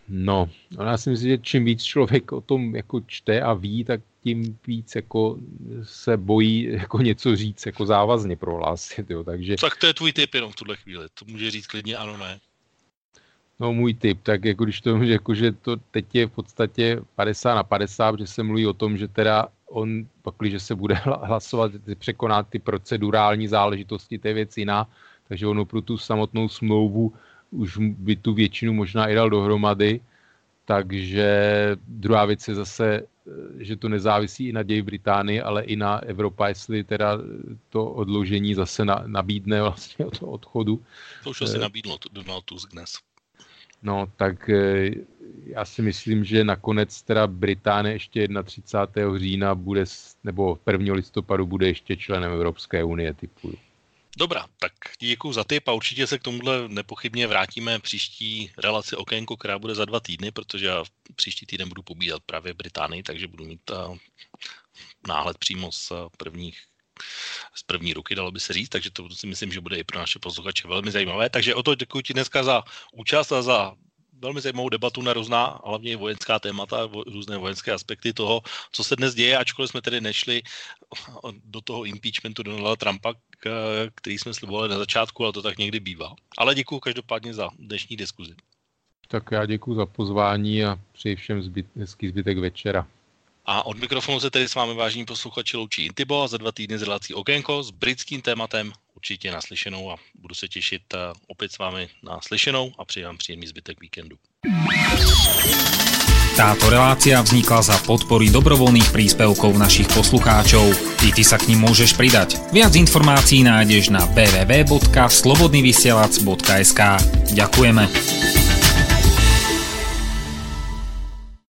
No, já si myslím, že čím víc člověk o tom jako čte a ví, tak tím víc jako se bojí jako něco říct jako závazně prohlásit, jo, takže... Tak to je tvůj tip jenom v tuhle chvíli, to může říct klidně ano, ne. No můj tip, tak jako když to jako, že to teď je v podstatě 50 na 50, že se mluví o tom, že teda on, pak, že se bude hlasovat, překonat ty procedurální záležitosti, to je věc jiná, takže ono pro tu samotnou smlouvu už by tu většinu možná i dal dohromady, takže druhá věc je zase, že to nezávisí i na ději Británii, ale i na Evropa, jestli teda to odložení zase na, nabídne vlastně od odchodu. To už asi eh, nabídlo Donald Tusk dnes. No, tak eh, já si myslím, že nakonec teda Británie ještě 31. října bude, nebo 1. listopadu bude ještě členem Evropské unie, typu. Dobrá, tak děkuji za tip a určitě se k tomuhle nepochybně vrátíme příští relaci okénko, která bude za dva týdny, protože já příští týden budu pobídat právě Británii, takže budu mít uh, náhled přímo z uh, prvních z první ruky, dalo by se říct, takže to si myslím, že bude i pro naše posluchače velmi zajímavé. Takže o to děkuji ti dneska za účast a za velmi zajímavou debatu na různá, hlavně vojenská témata, různé vojenské aspekty toho, co se dnes děje, ačkoliv jsme tedy nešli do toho impeachmentu Donalda Trumpa, který jsme slibovali na začátku, ale to tak někdy bývá. Ale děkuji každopádně za dnešní diskuzi. Tak já děkuji za pozvání a přeji všem zbyt, hezký zbytek večera. A od mikrofonu se tedy s vámi vážní posluchači loučí Intibo a za dva týdny z relací Okénko s britským tématem určitě naslyšenou a budu se těšit eh, opět s vámi na slyšenou a přeji vám příjemný zbytek víkendu. Táto relácia vznikla za podpory dobrovoľných príspevkov našich poslucháčov. I ty sa k ním môžeš pridať. Viac informácií nájdeš na www.slobodnyvysielac.sk Ďakujeme.